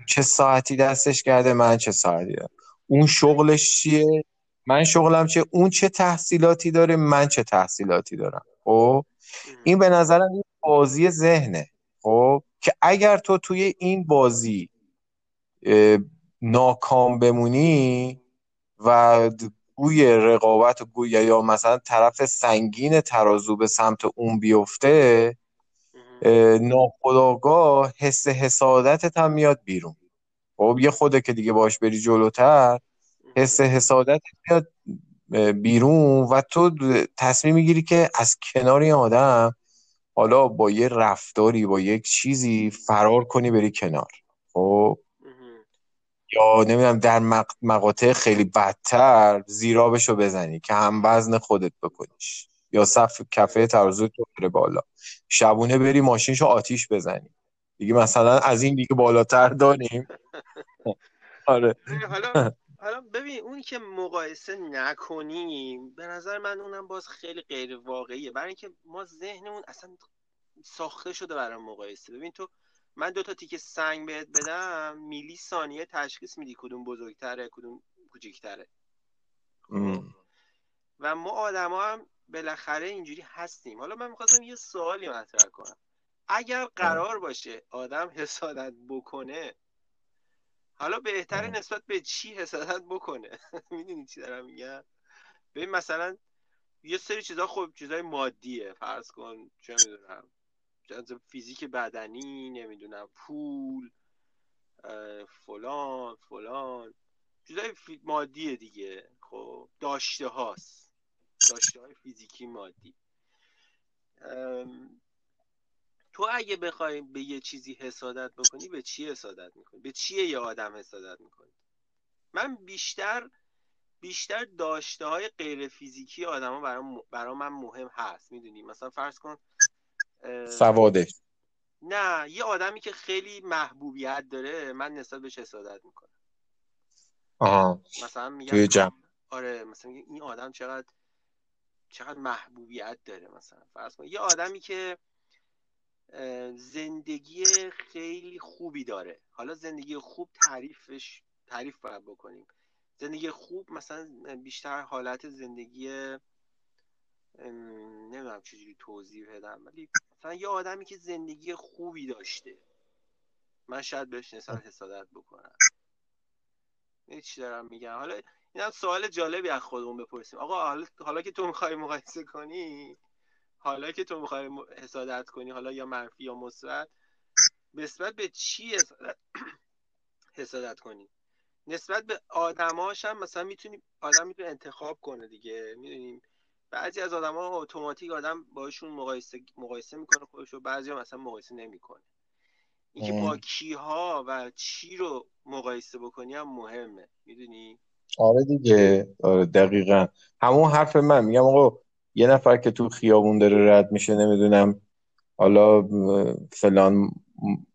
Speaker 1: چه ساعتی دستش کرده من چه ساعتی دارم اون شغلش چیه؟ من شغلم چه اون چه تحصیلاتی داره؟ من چه تحصیلاتی دارم. خب این به نظرم این بازی ذهنه. خب که اگر تو توی این بازی ناکام بمونی و گوی رقابت و گوی یا مثلا طرف سنگین ترازو به سمت اون بیفته ناخداگاه حس حسادتت هم میاد بیرون. خب یه خوده که دیگه باش بری جلوتر حس حسادت میاد بیرون و تو تصمیم می‌گیری که از کنار این آدم حالا با یه رفتاری با یک چیزی فرار کنی بری کنار. خب؟ یا نمی‌دونم در مقاطع خیلی بدتر زیرابشو بزنی که هم وزن خودت بکنیش. یا صف کفه ترازو تو بره بالا. شبونه بری ماشینشو آتیش بزنی. دیگه مثلا از این دیگه بالاتر داریم.
Speaker 2: آره. حالا حالا ببین اونی که مقایسه نکنیم به نظر من اونم باز خیلی غیر واقعیه. برای اینکه ما ذهنمون اصلا ساخته شده برای مقایسه. ببین تو من دو تا تیکه سنگ بهت بدم میلی ثانیه تشخیص میدی کدوم بزرگتره کدوم کوچیکتره. خب؟ و ما آدما هم بالاخره اینجوری هستیم. حالا من می‌خواستم یه سوالی مطرح کنم. اگر قرار باشه آدم حسادت بکنه حالا بهتره نسبت به چی حسادت بکنه؟ می‌دونی چی دارم میگم؟ ببین مثلا یه سری چیزا خب چیزای مادیه. فرض کن چه می‌دونم. فیزیک بدنی نمی‌دونم پول فلان فلان. چیزای مادیه دیگه. خب داشته هاست. داشته های فیزیکی مادی. تو اگه بخوای به یه چیزی حسادت بکنی به چی حسادت می‌کنی؟ به چیه یه آدم حسادت می‌کنی؟ من بیشتر بیشتر داشته های غیر فیزیکی آدما برای برا من مهم هست. می‌دونی؟ مثلا فرض کن
Speaker 1: سوادش.
Speaker 2: نه یه آدمی که خیلی محبوبیت داره من نسبت بهش حسادت می‌کنم.
Speaker 1: آها.
Speaker 2: مثلا میگم
Speaker 1: توی جمع.
Speaker 2: آره مثلا این آدم چقدر چقدر محبوبیت داره مثلا. فرض کن یه آدمی که زندگی خیلی خوبی داره. حالا زندگی خوب تعریفش تعریف باید بکنیم. زندگی خوب مثلا بیشتر حالت زندگی نمی‌دونم چجوری توضیح بدم ولی مثلا یه آدمی که زندگی خوبی داشته من شاید بهش نسبت حسادت بکنم. چی دارم میگم؟ حالا این هم سوال جالبی از خودمون بپرسیم. آقا حالا, حالا که تو می‌خوای مقایسه کنی حالا که تو می‌خوای حسادت کنی حالا یا منفی یا مثبت نسبت به چی حسادت کنی؟ نسبت به آدماش هم مثلا می‌تونی آدم می‌تونه انتخاب کنه دیگه. می‌دونیم بعضی از آدم ها اتوماتیک آدم باشون مقایسه مقایسه می‌کنه خودش و بعضی ها مثلا مقایسه نمی‌کنه. اینکه با کیها و چی رو مقایسه بکنی هم مهمه می‌دونی؟
Speaker 1: آره دیگه. آره دقیقا. همون حرف من. میگم آقا یه نفر که تو خیابون داره رد میشه نمی‌دونم حالا فلان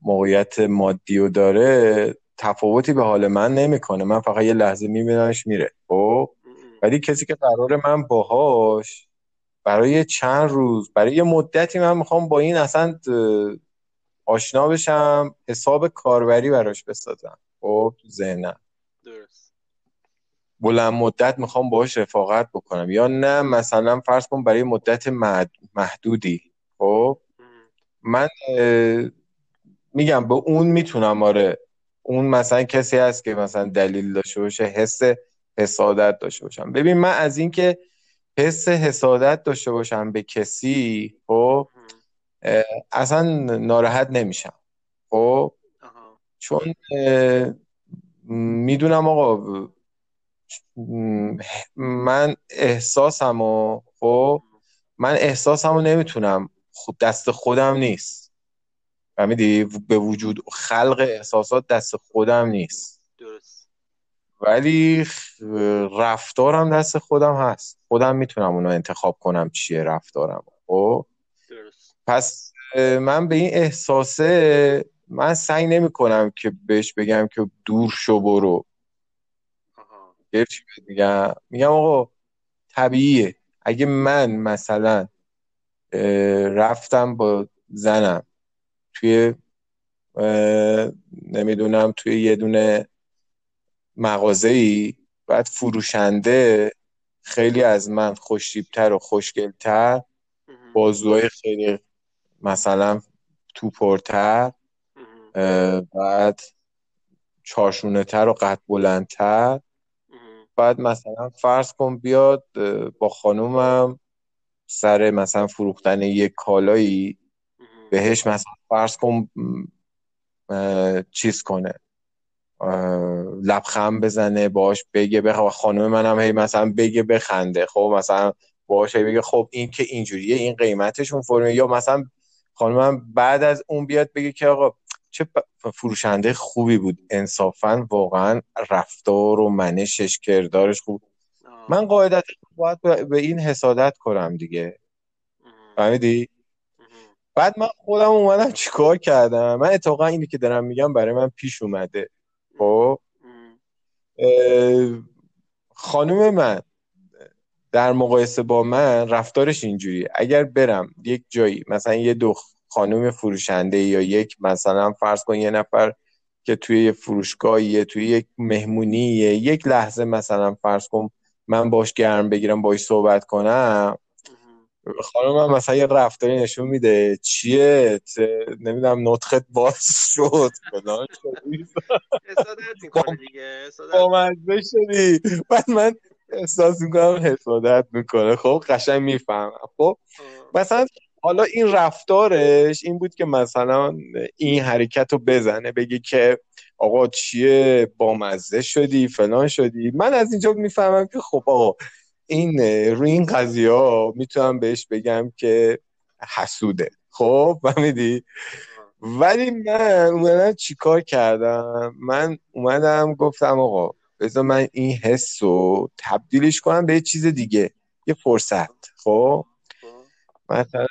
Speaker 1: موقعیت مادی و داره تفاوتی به حال من نمی‌کنه. من فقط یه لحظه میبینمش میره. خب؟ ولی کسی که قرار من باهاش برای چند روز برای یه مدتی من می‌خوام با این اصلا آشنا بشم حساب کاربری براش بسازم. خب تو ذهنم.
Speaker 2: درست.
Speaker 1: بلند مدت می‌خوام باهاش رفاقت بکنم. یا نه مثلا فرض کن برای مدت محدودی. خب؟ من میگم به اون می‌تونم آره. اون مثلا کسی هست که مثلا دلیل داشته باشه حس حسادت داشته باشم. ببین من از اینکه حس حسادت داشته باشم به کسی خب اصلا ناراحت نمیشم. خب؟ چون می‌دونم آقا من احساسم و خب من احساسم رو نمی‌تونم خود دست خودم نیست. فهمیدی؟ به وجود خلق احساسات دست خودم نیست. ولی رفتارم دست خودم هست. خودم می‌تونم اونو انتخاب کنم چیه رفتارم. خب؟ پس من به این احساسه من سعی نمی کنم که بهش بگم که دور شو برو. میگم؟ میگم آقا طبیعیه. اگه من مثلا رفتم با زنم توی نمی‌دونم توی یه دونه مغازه ای بعد فروشنده خیلی از من خوشیبتر و خوشگلتر بازوهای خیلی مثلا توپرتر بعد چارشونه تر و قد بلندتر. بعد مثلا فرض کن بیاد با خانومم سر مثلا فروختن یک کالایی بهش مثلا فرض کن چیز کنه. لبخند بزنه باش بگه بخ خانم منم هی مثلا بگه بخنده. خب مثلا باش بگه خب این که اینجوریه این قیمتشون فرمه یا مثلا خانمم بعد از اون بیاد بگه که آقا چه فروشنده خوبی بود. انصافا واقعا رفتار و منشش کردارش خوب من قاعدتا باید به این حسادت کنم دیگه. فهمیدی؟ بعد من خودم اومدم چیکار کردم؟ من اتفاقا اینی که دارم میگم برای من پیش اومده. خب. خانم من در مقایسه با من رفتارش اینجوری اگر برم یک جایی مثلا یه دو خانم فروشنده یا یک مثلا فرض کن یه نفر که توی یه فروشگاهیه توی یک مهمونیه یک لحظه مثلا فرض کن من باش گرم بگیرم باش صحبت کنم خانم مثلا یه رفتاری نشون میده. چیه؟ نمی‌دونم نطخت باز شد. فلان با شدی. بعد من احساس می‌کنم حسادت می‌کنه. خب قشنگ می‌فهمم. خب مثلا حالا این رفتارش این بود که مثلا این حرکت رو بزنه بگی که آقا چیه؟ بامزه شدی فلان شدی. من از اینجا می‌فهمم که خب آقا این روی این قضیه ها می‌تونم بهش بگم که حسوده. خب فهمیدی؟ ولی من اومدم چیکار کردم؟ من اومدم گفتم آقا بذار من این حس رو تبدیلش کنم به چیز دیگه یه فرصت. خب؟ مثلا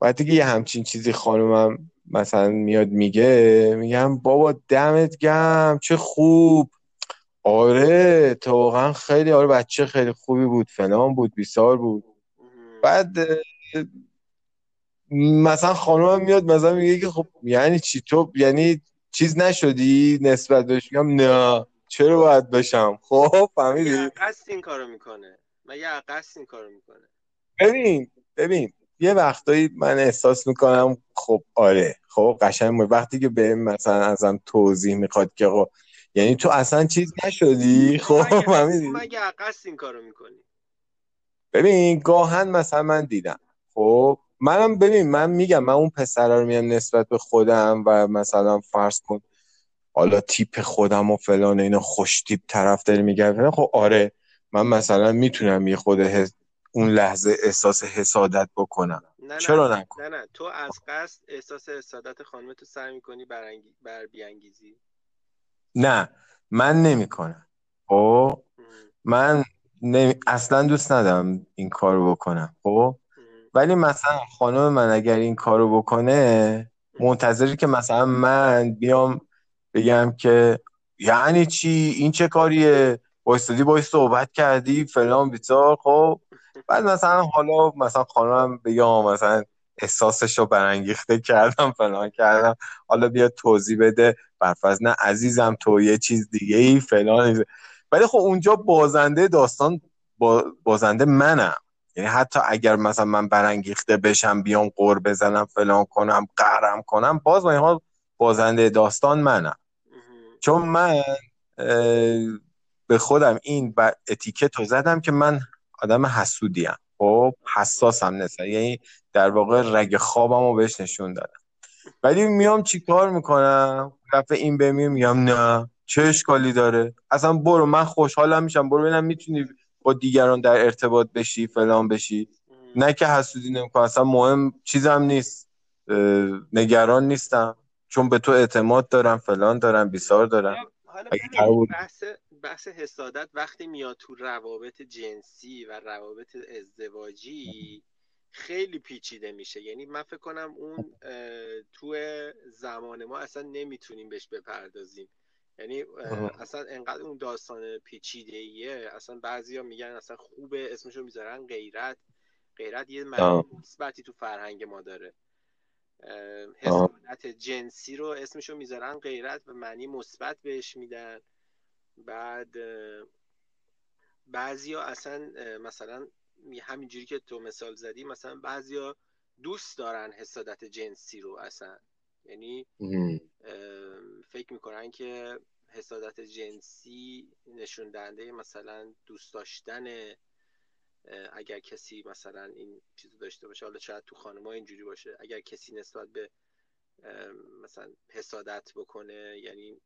Speaker 1: وقتی یه همچین چیزی خانومم مثلا میاد میگه میگم بابا دمت گم چه خوب. آره تو واقعا خیلی آره بچه خیلی خوبی بود فلان بود بیسار بود. بعد مثلا خانومم میاد مثلا میگه که خب یعنی چی؟ تو یعنی چیز نشدی نسبت بهش؟ میگم نه چرا باید بشم؟ خب فهمیدی؟
Speaker 2: قصد این کارو می‌کنه. مگه قصد این کارو می‌کنه.
Speaker 1: ببین ببین یه وقتایی من احساس می‌کنم خب آره خب قشنگ وقتی که به مثلا ازم توضیح می‌خواد که خب یعنی تو اصلا چیز نشدی؟ خب
Speaker 2: مگه قصد این کارو می‌کنی؟
Speaker 1: ببین گاهن مثلا من دیدم. خب منم ببین من میگم من اون پسر رو میام نسبت به خودم و مثلا فرض کن حالا تیپ خودم و فلان اینا خوش تیپ طرف داری میگه خب آره من مثلا می‌تونم یه خود اون لحظه احساس حسادت بکنم.
Speaker 2: نه
Speaker 1: چرا
Speaker 2: نکن نه نه. تو از قصد احساس حسادت خانمتو سعی می‌کنی برانگی... بر بیانگیزی.
Speaker 1: نه من نمی‌کنم. خب؟ من نمی... اصلا دوست ندارم این کارو بکنم خب؟ ولی مثلا خانم من اگر این کارو بکنه منتظری که مثلا من بیام بگم که یعنی چی؟ این چه کاریه؟ بایستادی باید صحبت کردی فلان بیتار خب؟ بعد مثلا حالا مثلا خانم بگم مثلا احساسش رو برانگیخته کردم فلان کردم حالا بیا توضیح بده. برفض نه عزیزم تو یه چیز دیگه ای فلان ولی خب اونجا بازنده داستان بازنده منم. یعنی حتی اگر مثلا من برانگیخته بشم بیام قور بزنم فلان کنم قهرم کنم باز من حال بازنده داستان منم. چون من به خودم این اتیکت رو زدم که من آدم حسودیم خب حساسم نسبت یعنی در واقع رگ خوابم رو بهش نشون دادم. ولی میام چی کار می‌کنم؟ دفعه این به میگم نه. چه اشکالی داره؟ اصلا برو من خوشحالم میشم. برو ببینم می‌تونی با دیگران در ارتباط بشی فلان بشی. نه که حسودی نمی‌کنم. اصلا مهم چیزم نیست. نگران نیستم. چون به تو اعتماد دارم فلان دارم بیسار دارم.
Speaker 2: حالا بحث بحث حسادت وقتی میاد تو روابط جنسی و روابط ازدواجی خیلی پیچیده میشه. یعنی من فکر کنم اون تو زمان ما اصلا نمی‌تونیم بهش بپردازیم. یعنی اصلا انقدر اون داستان پیچیده ایه اصلا بعضیا میگن اصلا خوبه اسمشو می‌ذارن غیرت. غیرت یه معنی مثبتی تو فرهنگ ما داره. حسادت جنسی رو اسمشو می‌ذارن غیرت و معنی مثبت بهش میدن. بعد بعضیا اصلا مثلا همینجوری که تو مثال زدی مثلا بعضیا دوست دارن حسادت جنسی رو اصلا. یعنی فکر می‌کنن که حسادت جنسی نشون دهنده مثلا دوست داشتن اگر کسی مثلا این چیزو داشته باشه حالا شاید تو خانم اینجوری باشه اگر کسی نسبت به مثلا حسادت بکنه یعنی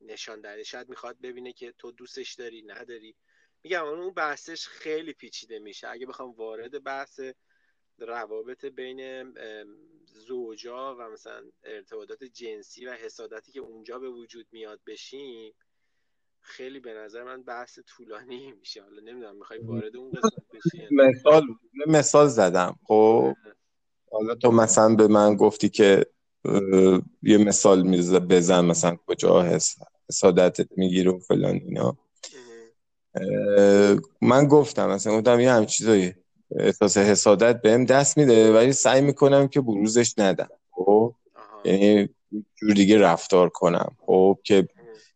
Speaker 2: نشان دهنده شاید می‌خواد ببینه که تو دوستش داری نداری. میگم اون بحثش خیلی پیچیده میشه. اگه بخوام وارد بحث روابط بین زوجا و مثلا ارتباطات جنسی و حسادتی که اونجا به وجود میاد بشیم خیلی به نظر من بحث طولانی میشه. حالا نمی‌دونم می‌خوای وارد اون قسمت بشی
Speaker 1: مثال مثال زدم. خب حالا تو مثلا به من گفتی که یه مثال میزه بزن مثلا کجا حسادتت می‌گیره و فلان اینا. من گفتم مثلا گفتم یه همین چیزایی احساس حسادت بهم دست میده ولی سعی می‌کنم که بروزش ندم. خب؟ یعنی جور دیگه رفتار کنم. خب؟ که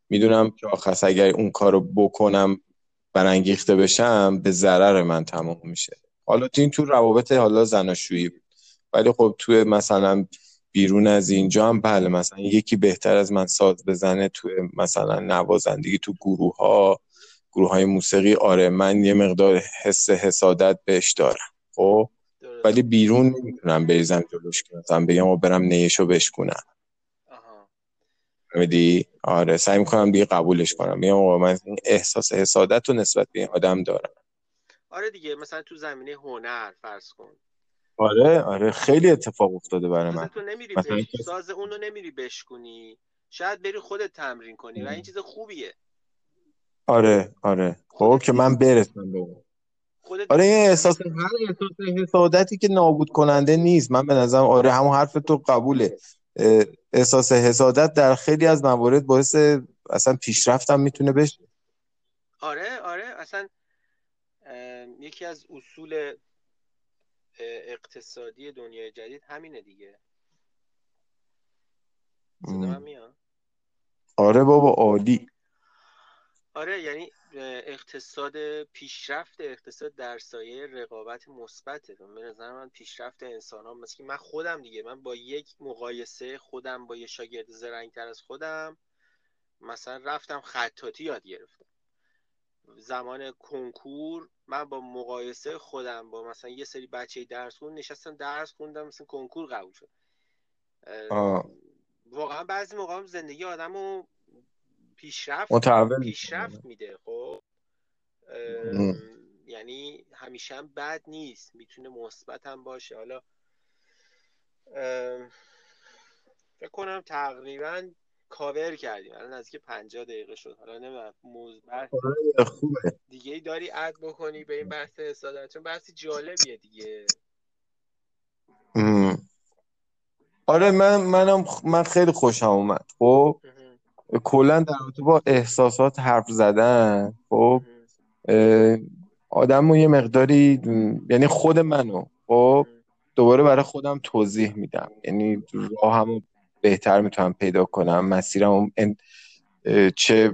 Speaker 1: می‌دونم که آخص اگر اون کارو بکنم برانگیخته بشم به ضرر من تمام میشه. حالا تو این تو روابط حالا زناشویی بود. ولی خب تو مثلا بیرون از اینجا هم بله مثلا یکی بهتر از من ساز بزنه تو مثلا نوازندگی تو گروه ها گروه های موسیقی آره من یه مقدار حس حسادت بهش دارم خب؟ ولی بیرون نمی‌تونم بریزم جلوش مثلا بگم برم نیشو بشکنم میدی آره سعی می‌کنم دیگه قبولش کنم. میگم آقا من احساس حسادت رو نسبت به این آدم دارم.
Speaker 2: آره دیگه مثلا تو زمینه هنر فرض کن.
Speaker 1: آره آره خیلی اتفاق افتاده برای من.
Speaker 2: تو نمیری مثلا بش... ساز اونو نمیری بشکنی شاید بری خودت تمرین کنی و این چیز خوبیه.
Speaker 1: آره آره. خب که من برسم به اون. آره این احساس هر احساس حسادتی که نابود کننده نیست. من به نظرم آره همون حرف تو قبوله. احساس حسادت در خیلی از موارد باعث اصلا پیشرفتم می‌تونه بشه.
Speaker 2: آره آره. اصلا یکی از اصول اقتصادی دنیای جدید همینه دیگه. میاد؟
Speaker 1: آره بابا عالی.
Speaker 2: آره یعنی اقتصاد پیشرفت اقتصاد در سایه رقابت مثبته. به نظر من پیشرفت انسان ها مثل من خودم دیگه من با یک مقایسه خودم با یه شاگرد زرنگتر از خودم مثلا رفتم خطاطی یاد گرفتم. زمان کنکور من با مقایسه خودم با مثلا یه سری بچه درس خون نشستم درس خوندم مثلا کنکور قبول شد. واقعا بعضی موقع زندگی آدم رو پیشرفت پیشرفت میده خب؟ یعنی همیشه هم بد نیست می‌تونه مثبت هم باشه. حالا فکر کنم تقریبا کاور کردیم. الان نزدیک 50 دقیقه شد. حالا نمی‌دونم موضوع
Speaker 1: آره، خوبه.
Speaker 2: دیگه ای داری اد بکنی به این بحث حسادت چون بحث جالبیه دیگه.
Speaker 1: آره من منم من خیلی خوشم اومد. خب؟ کلا در رابطه با احساسات حرف زدن خب آدم یه مقداری یعنی خود منو خب دوباره برای خودم توضیح میدم. یعنی راهمو بهتر می‌تونم پیدا کنم مسیرم چه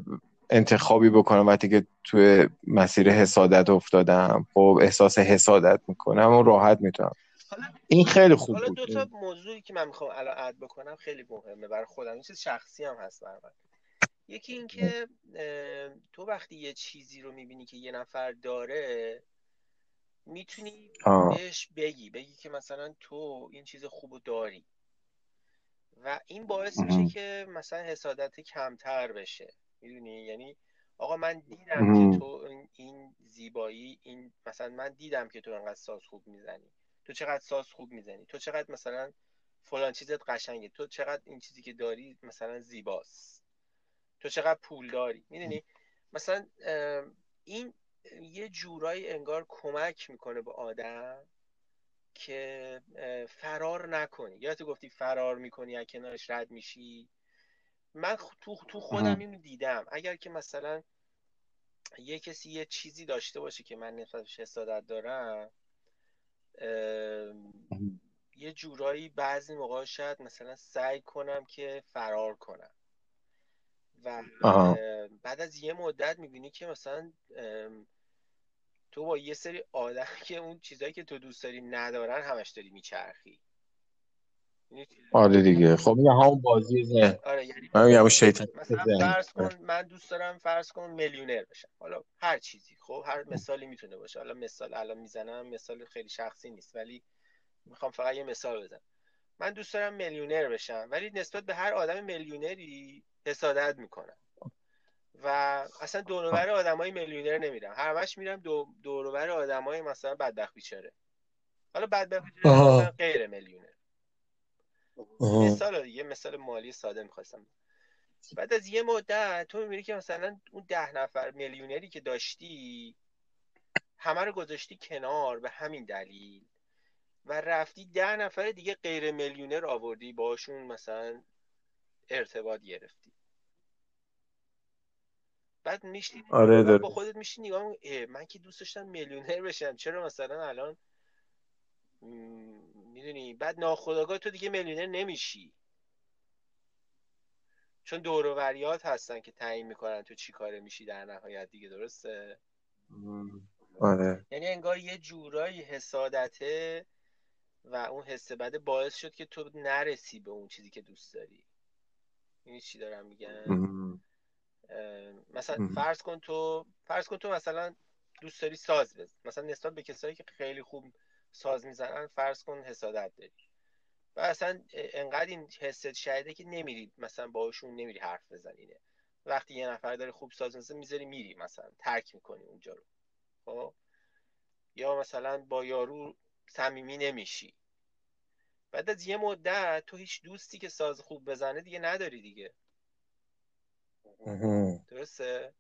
Speaker 1: انتخابی بکنم وقتی که توی مسیر حسادت افتادم. خب احساس حسادت می‌کنم و راحت می‌تونم این خیلی خوب
Speaker 2: حالا
Speaker 1: بود.
Speaker 2: دو تا موضوعی که من می‌خوام الان اد بکنم خیلی مهمه برای خودم. این چیز شخصی هم هست برای من یکی این که تو وقتی یه چیزی رو می‌بینی که یه نفر داره می‌تونی بهش بگی بگی که مثلا تو این چیز خوب داری. و این باعث میشه که مثلا حسادت کمتر بشه. می‌دونی؟ یعنی آقا من دیدم که تو این زیبایی این مثلا من دیدم که تو انقدر ساز خوب می‌زنی. تو چقدر ساز خوب می‌زنی؟ تو چقدر مثلا فلان چیزت قشنگه؟ تو چقدر این چیزی که داری مثلا زیباست؟ تو چقدر پول داری؟ می‌دونی؟ مثلا این یه جورایی انگار کمک می‌کنه به آدم که فرار نکنی یا تو گفتی فرار می‌کنی از کنارش رد میشی. من تو تو خودم اینو دیدم. اگر که مثلا یه کسی یه چیزی داشته باشه که من نسبتش حسادت دارم یه جورایی بعضی موقع شاید مثلا سعی کنم که فرار کنم. و بعد از یه مدت می‌بینی که مثلا تو با یه سری آدم که اون چیزایی که تو دوست داری ندارن همش داری میچرخی.
Speaker 1: آره دیگه. خب این همون بازی ذهن.
Speaker 2: آره یعنی
Speaker 1: من میگم شیطان
Speaker 2: مثلا فرض کن من دوست دارم فرض کن میلیونر بشم. حالا هر چیزی. خب هر مثالی می‌تونه باشه. حالا مثال الان می‌زنم مثال خیلی شخصی نیست ولی می‌خوام فقط یه مثال بزنم. من دوست دارم میلیونر بشم ولی نسبت به هر آدم میلیونری حسادت می‌کنم. و اصلا دورور آدمای میلیونر نمیرم. همش میرم دو دورور آدمای مثلا بدبخت بیچاره. حالا بدبخت مثلا غیر میلیونر. مثال دیگه مثال مالی ساده می‌خواستم. بعد از یه مدت تو می‌بینی که مثلا اون ده نفر میلیونری که داشتی همه رو گذاشتی کنار به همین دلیل و رفتی ده نفر دیگه غیر میلیونر آوردی باشون مثلا ارتباط گرفتی. بعد میشتی
Speaker 1: آره
Speaker 2: با خودت میشی نگاه من که دوست داشتم میلیونر بشم چرا مثلا الان می‌دونی؟ بعد ناخداگاه تو دیگه میلیونر نمیشی. چون دوروریات هستن که تعیین می‌کنن تو چی کاره میشی در نهایت دیگه درسته؟
Speaker 1: آره.
Speaker 2: یعنی انگار یه جورایی حسادته و اون حس بده باعث شد که تو نرسی به اون چیزی که دوست داری. این چی دارم میگم؟ مثلا فرض کن تو فرض کن تو مثلا دوست داری ساز بزن مثلا نسبت به کسایی که خیلی خوب ساز می‌زنن فرض کن حسادت داری. و اصلا انقدر این حست شایده که نمیری مثلا باهاشون نمیری حرف بزنینه وقتی یه نفر داره خوب ساز می‌زنه می‌ذاری میری مثلا ترک می‌کنی اونجا رو. خب؟ یا مثلا با یارو صمیمی نمیشی. بعد از یه مدت تو هیچ دوستی که ساز خوب بزنه دیگه نداری دیگه. درسته؟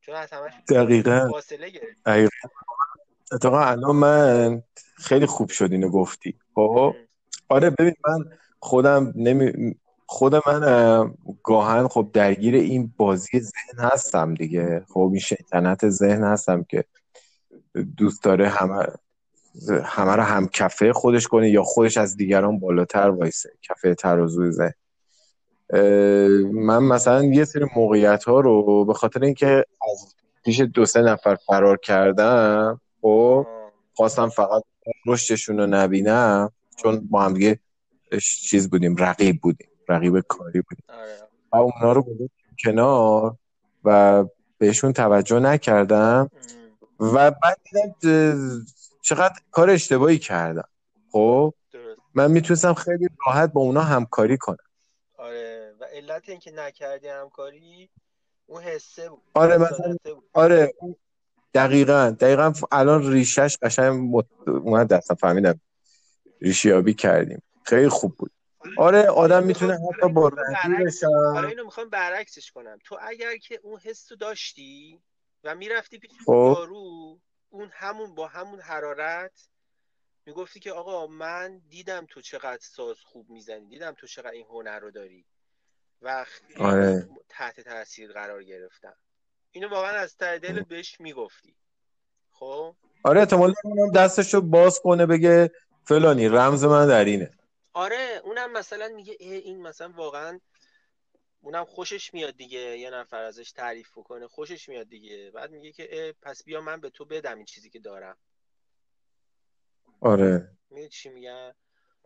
Speaker 2: چون از همش
Speaker 1: دقیقا.
Speaker 2: فاصله گرفت
Speaker 1: اتفاقا الان من خیلی خوب شد اینو گفتی. خب؟ آره ببین من خودم نمی خود من گاهن خب درگیر این بازی ذهن هستم دیگه. خب این شیطنت ذهن هستم که دوست داره همه همه رو هم کفه خودش کنه یا خودش از دیگران بالاتر وایسه. کفه ترازوی ذهن. من مثلا یه سری موقعیت ها رو به خاطر اینکه از پیش دو سه نفر فرار کردم خب خواستم فقط رشدشون رو نبینم چون با هم دیگه چیز بودیم رقیب بودیم رقیب کاری بودیم. و اونا رو گذاشتم کنار و بهشون توجه نکردم و بعد دیدم چقدر کار اشتباهی کردم. خب من می‌تونستم خیلی راحت با اونا همکاری کنم.
Speaker 2: آره. و علت اینکه نکردی همکاری اون حسه بود.
Speaker 1: آره مثلا آره دقیقا دقیقا الان ریشش قشنگ اومد دستم فهمیدم. ریشیابی کردیم. خیلی خوب بود. آره آدم می‌تونه حتی با بشن
Speaker 2: حالا اینو می‌خوام برعکسش کنم. تو اگر که اون حس رو داشتی و می‌رفتی پیش
Speaker 1: خب.
Speaker 2: یارو اون همون با همون حرارت می‌گفتی که آقا من دیدم تو چقدر ساز خوب می‌زنی دیدم تو چقدر این هنر رو داری و
Speaker 1: آره.
Speaker 2: تحت تاثیر قرار گرفتم. اینو واقعا از ته دل بهش می‌گفتی. خب؟
Speaker 1: آره احتمالاً اونم دستشو باز کنه بگه فلانی رمز من در اینه.
Speaker 2: آره اونم مثلا میگه این مثلا واقعا اونم خوشش میاد دیگه یه نفر ازش تعریف کنه خوشش میاد دیگه. بعد میگه که پس بیا من به تو بدم این چیزی که دارم.
Speaker 1: آره.
Speaker 2: می‌دونی چی میگم؟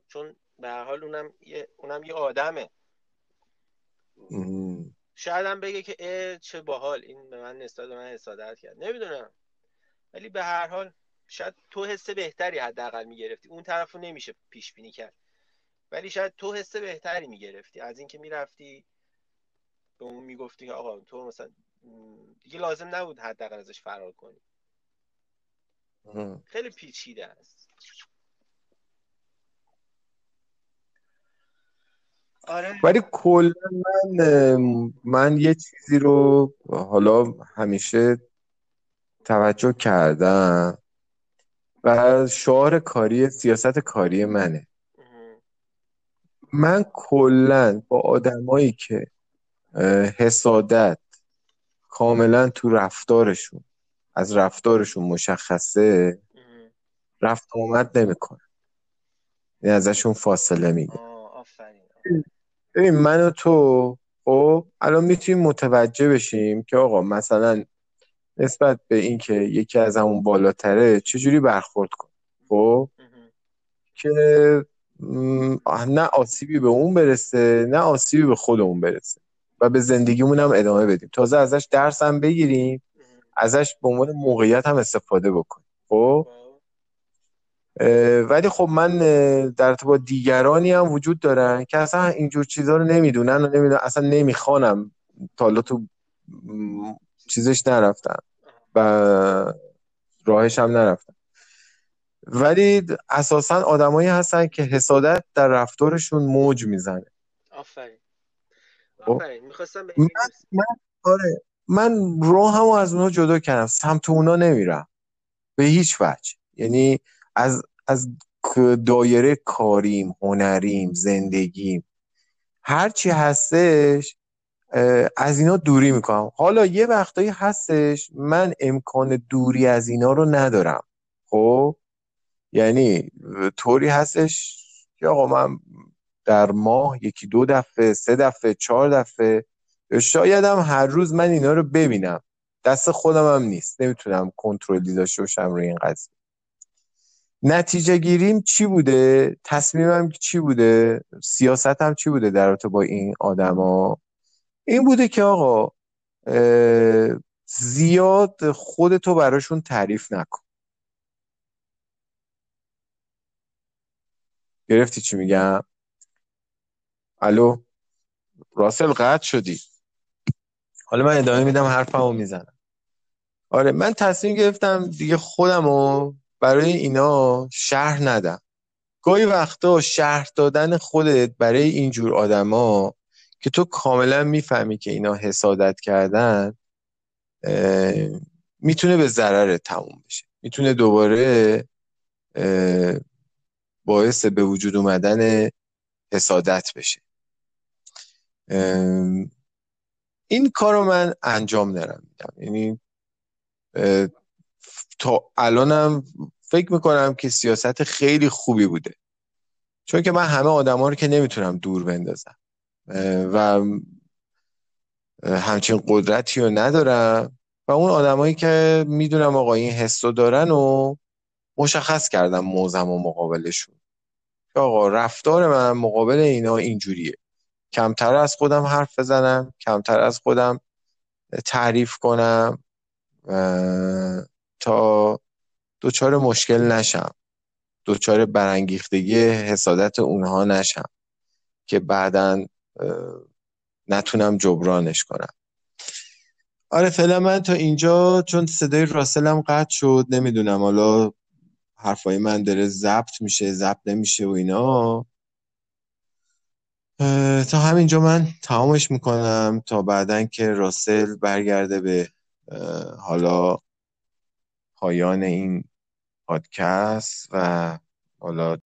Speaker 2: چون به هر حال اونم یه اونم یه آدمه. شاید هم بگه که اه چه باحال. این به من نسبت به من حسادت کرد. نمی‌دونم. ولی به هر حال شاید تو حس بهتری حداقل می‌گرفتی. اون طرف رو نمیشه پیش بینی کرد. ولی شاید تو حس بهتری می‌گرفتی. از اینکه می‌رفتی به اون می‌گفتی که آقا تو مثلا دیگه لازم نبود حداقل ازش فرار کنی. خیلی پیچیده است.
Speaker 1: آره. ولی کلا من من یه چیزی رو حالا همیشه توجه کردم و شعار کاری سیاست کاری منه. من کلا با آدمایی که حسادت کاملا تو رفتارشون از رفتارشون مشخصه رفت آمد نمی‌کنه. یعنی ازشون فاصله میگه ببین من و تو خب الان می‌تونیم متوجه بشیم که آقا مثلا نسبت به اینکه یکی از همون بالاتره چجوری برخورد کن خب؟ که نه آسیبی به اون برسه نه آسیبی به خودمون برسه و به زندگیمون هم ادامه بدیم. تازه ازش درس هم بگیریم ازش به عنوان موقعیت هم استفاده بکنیم. خب. ولی خب من در با دیگرانی هم وجود دارن که اصلا اینجور چیزها رو نمی‌دونن و نمی‌دونن اصلا نمی‌خوانم تا حالا تو چیزش نرفتم و راهش هم نرفتم. ولی اساسا آدمایی هستن که حسادت در رفتارشون موج می‌زنه.
Speaker 2: آفرین. خب؟ آفرین. می‌خواستم به
Speaker 1: من, من آره. من رو از اونها جدا کردم. سمت اونا نمیرم. به هیچ وجه. یعنی از از دایره کاریم هنریم زندگیم. هرچی هستش از اینا دوری می‌کنم. حالا یه وقتایی هستش من امکان دوری از اینا رو ندارم. خب؟ یعنی طوری هستش که آقا من در ماه یکی دو دفعه سه دفعه چهار دفعه شاید هم هر روز من اینا رو ببینم. دست خودم هم نیست. نمی‌تونم کنترلی داشته باشم روی این قضیه. نتیجه گیریم چی بوده؟ تصمیمم چی بوده؟ سیاستم چی بوده در رابطه با این آدما؟ این بوده که آقا زیاد خودتو براشون تعریف نکن. گرفتی چی میگم؟ الو؟ راسل قطع شدی. حالا من ادامه میدم حرفمو می‌زنم. آره من تصمیم گرفتم دیگه خودم رو برای اینا شهر ندم. گاهی وقتا شهر دادن خودت برای اینجور آدما که تو کاملا می‌فهمی که اینا حسادت کردن می‌تونه به ضرر تموم بشه. می‌تونه دوباره باعث به وجود اومدن حسادت بشه. این کار رو من انجام دارم. میدم یعنی تا الانم فکر می‌کنم که سیاست خیلی خوبی بوده. چون که من همه آدما رو که نمی‌تونم دور بندازم. و همچین قدرتی رو ندارم. و اون آدمایی که می‌دونم آقا این حس رو دارن و مشخص کردم موزم و مقابلشون. که آقا رفتار من مقابل اینا اینجوریه. کمتر از خودم حرف بزنم کمتر از خودم تعریف کنم. تا دوچار مشکل نشم. دوچار برانگیختگی حسادت اونها نشم که بعدا نتونم جبرانش کنم. آره فعلا من تا اینجا چون صدای راسلم قطع شد نمی‌دونم. حالا حرفای من داره ضبط میشه ضبط نمیشه و اینا. تا همینجا من تمامش می‌کنم. تا بعدا که راسل برگرده به حالا پایان این پادکست و حالا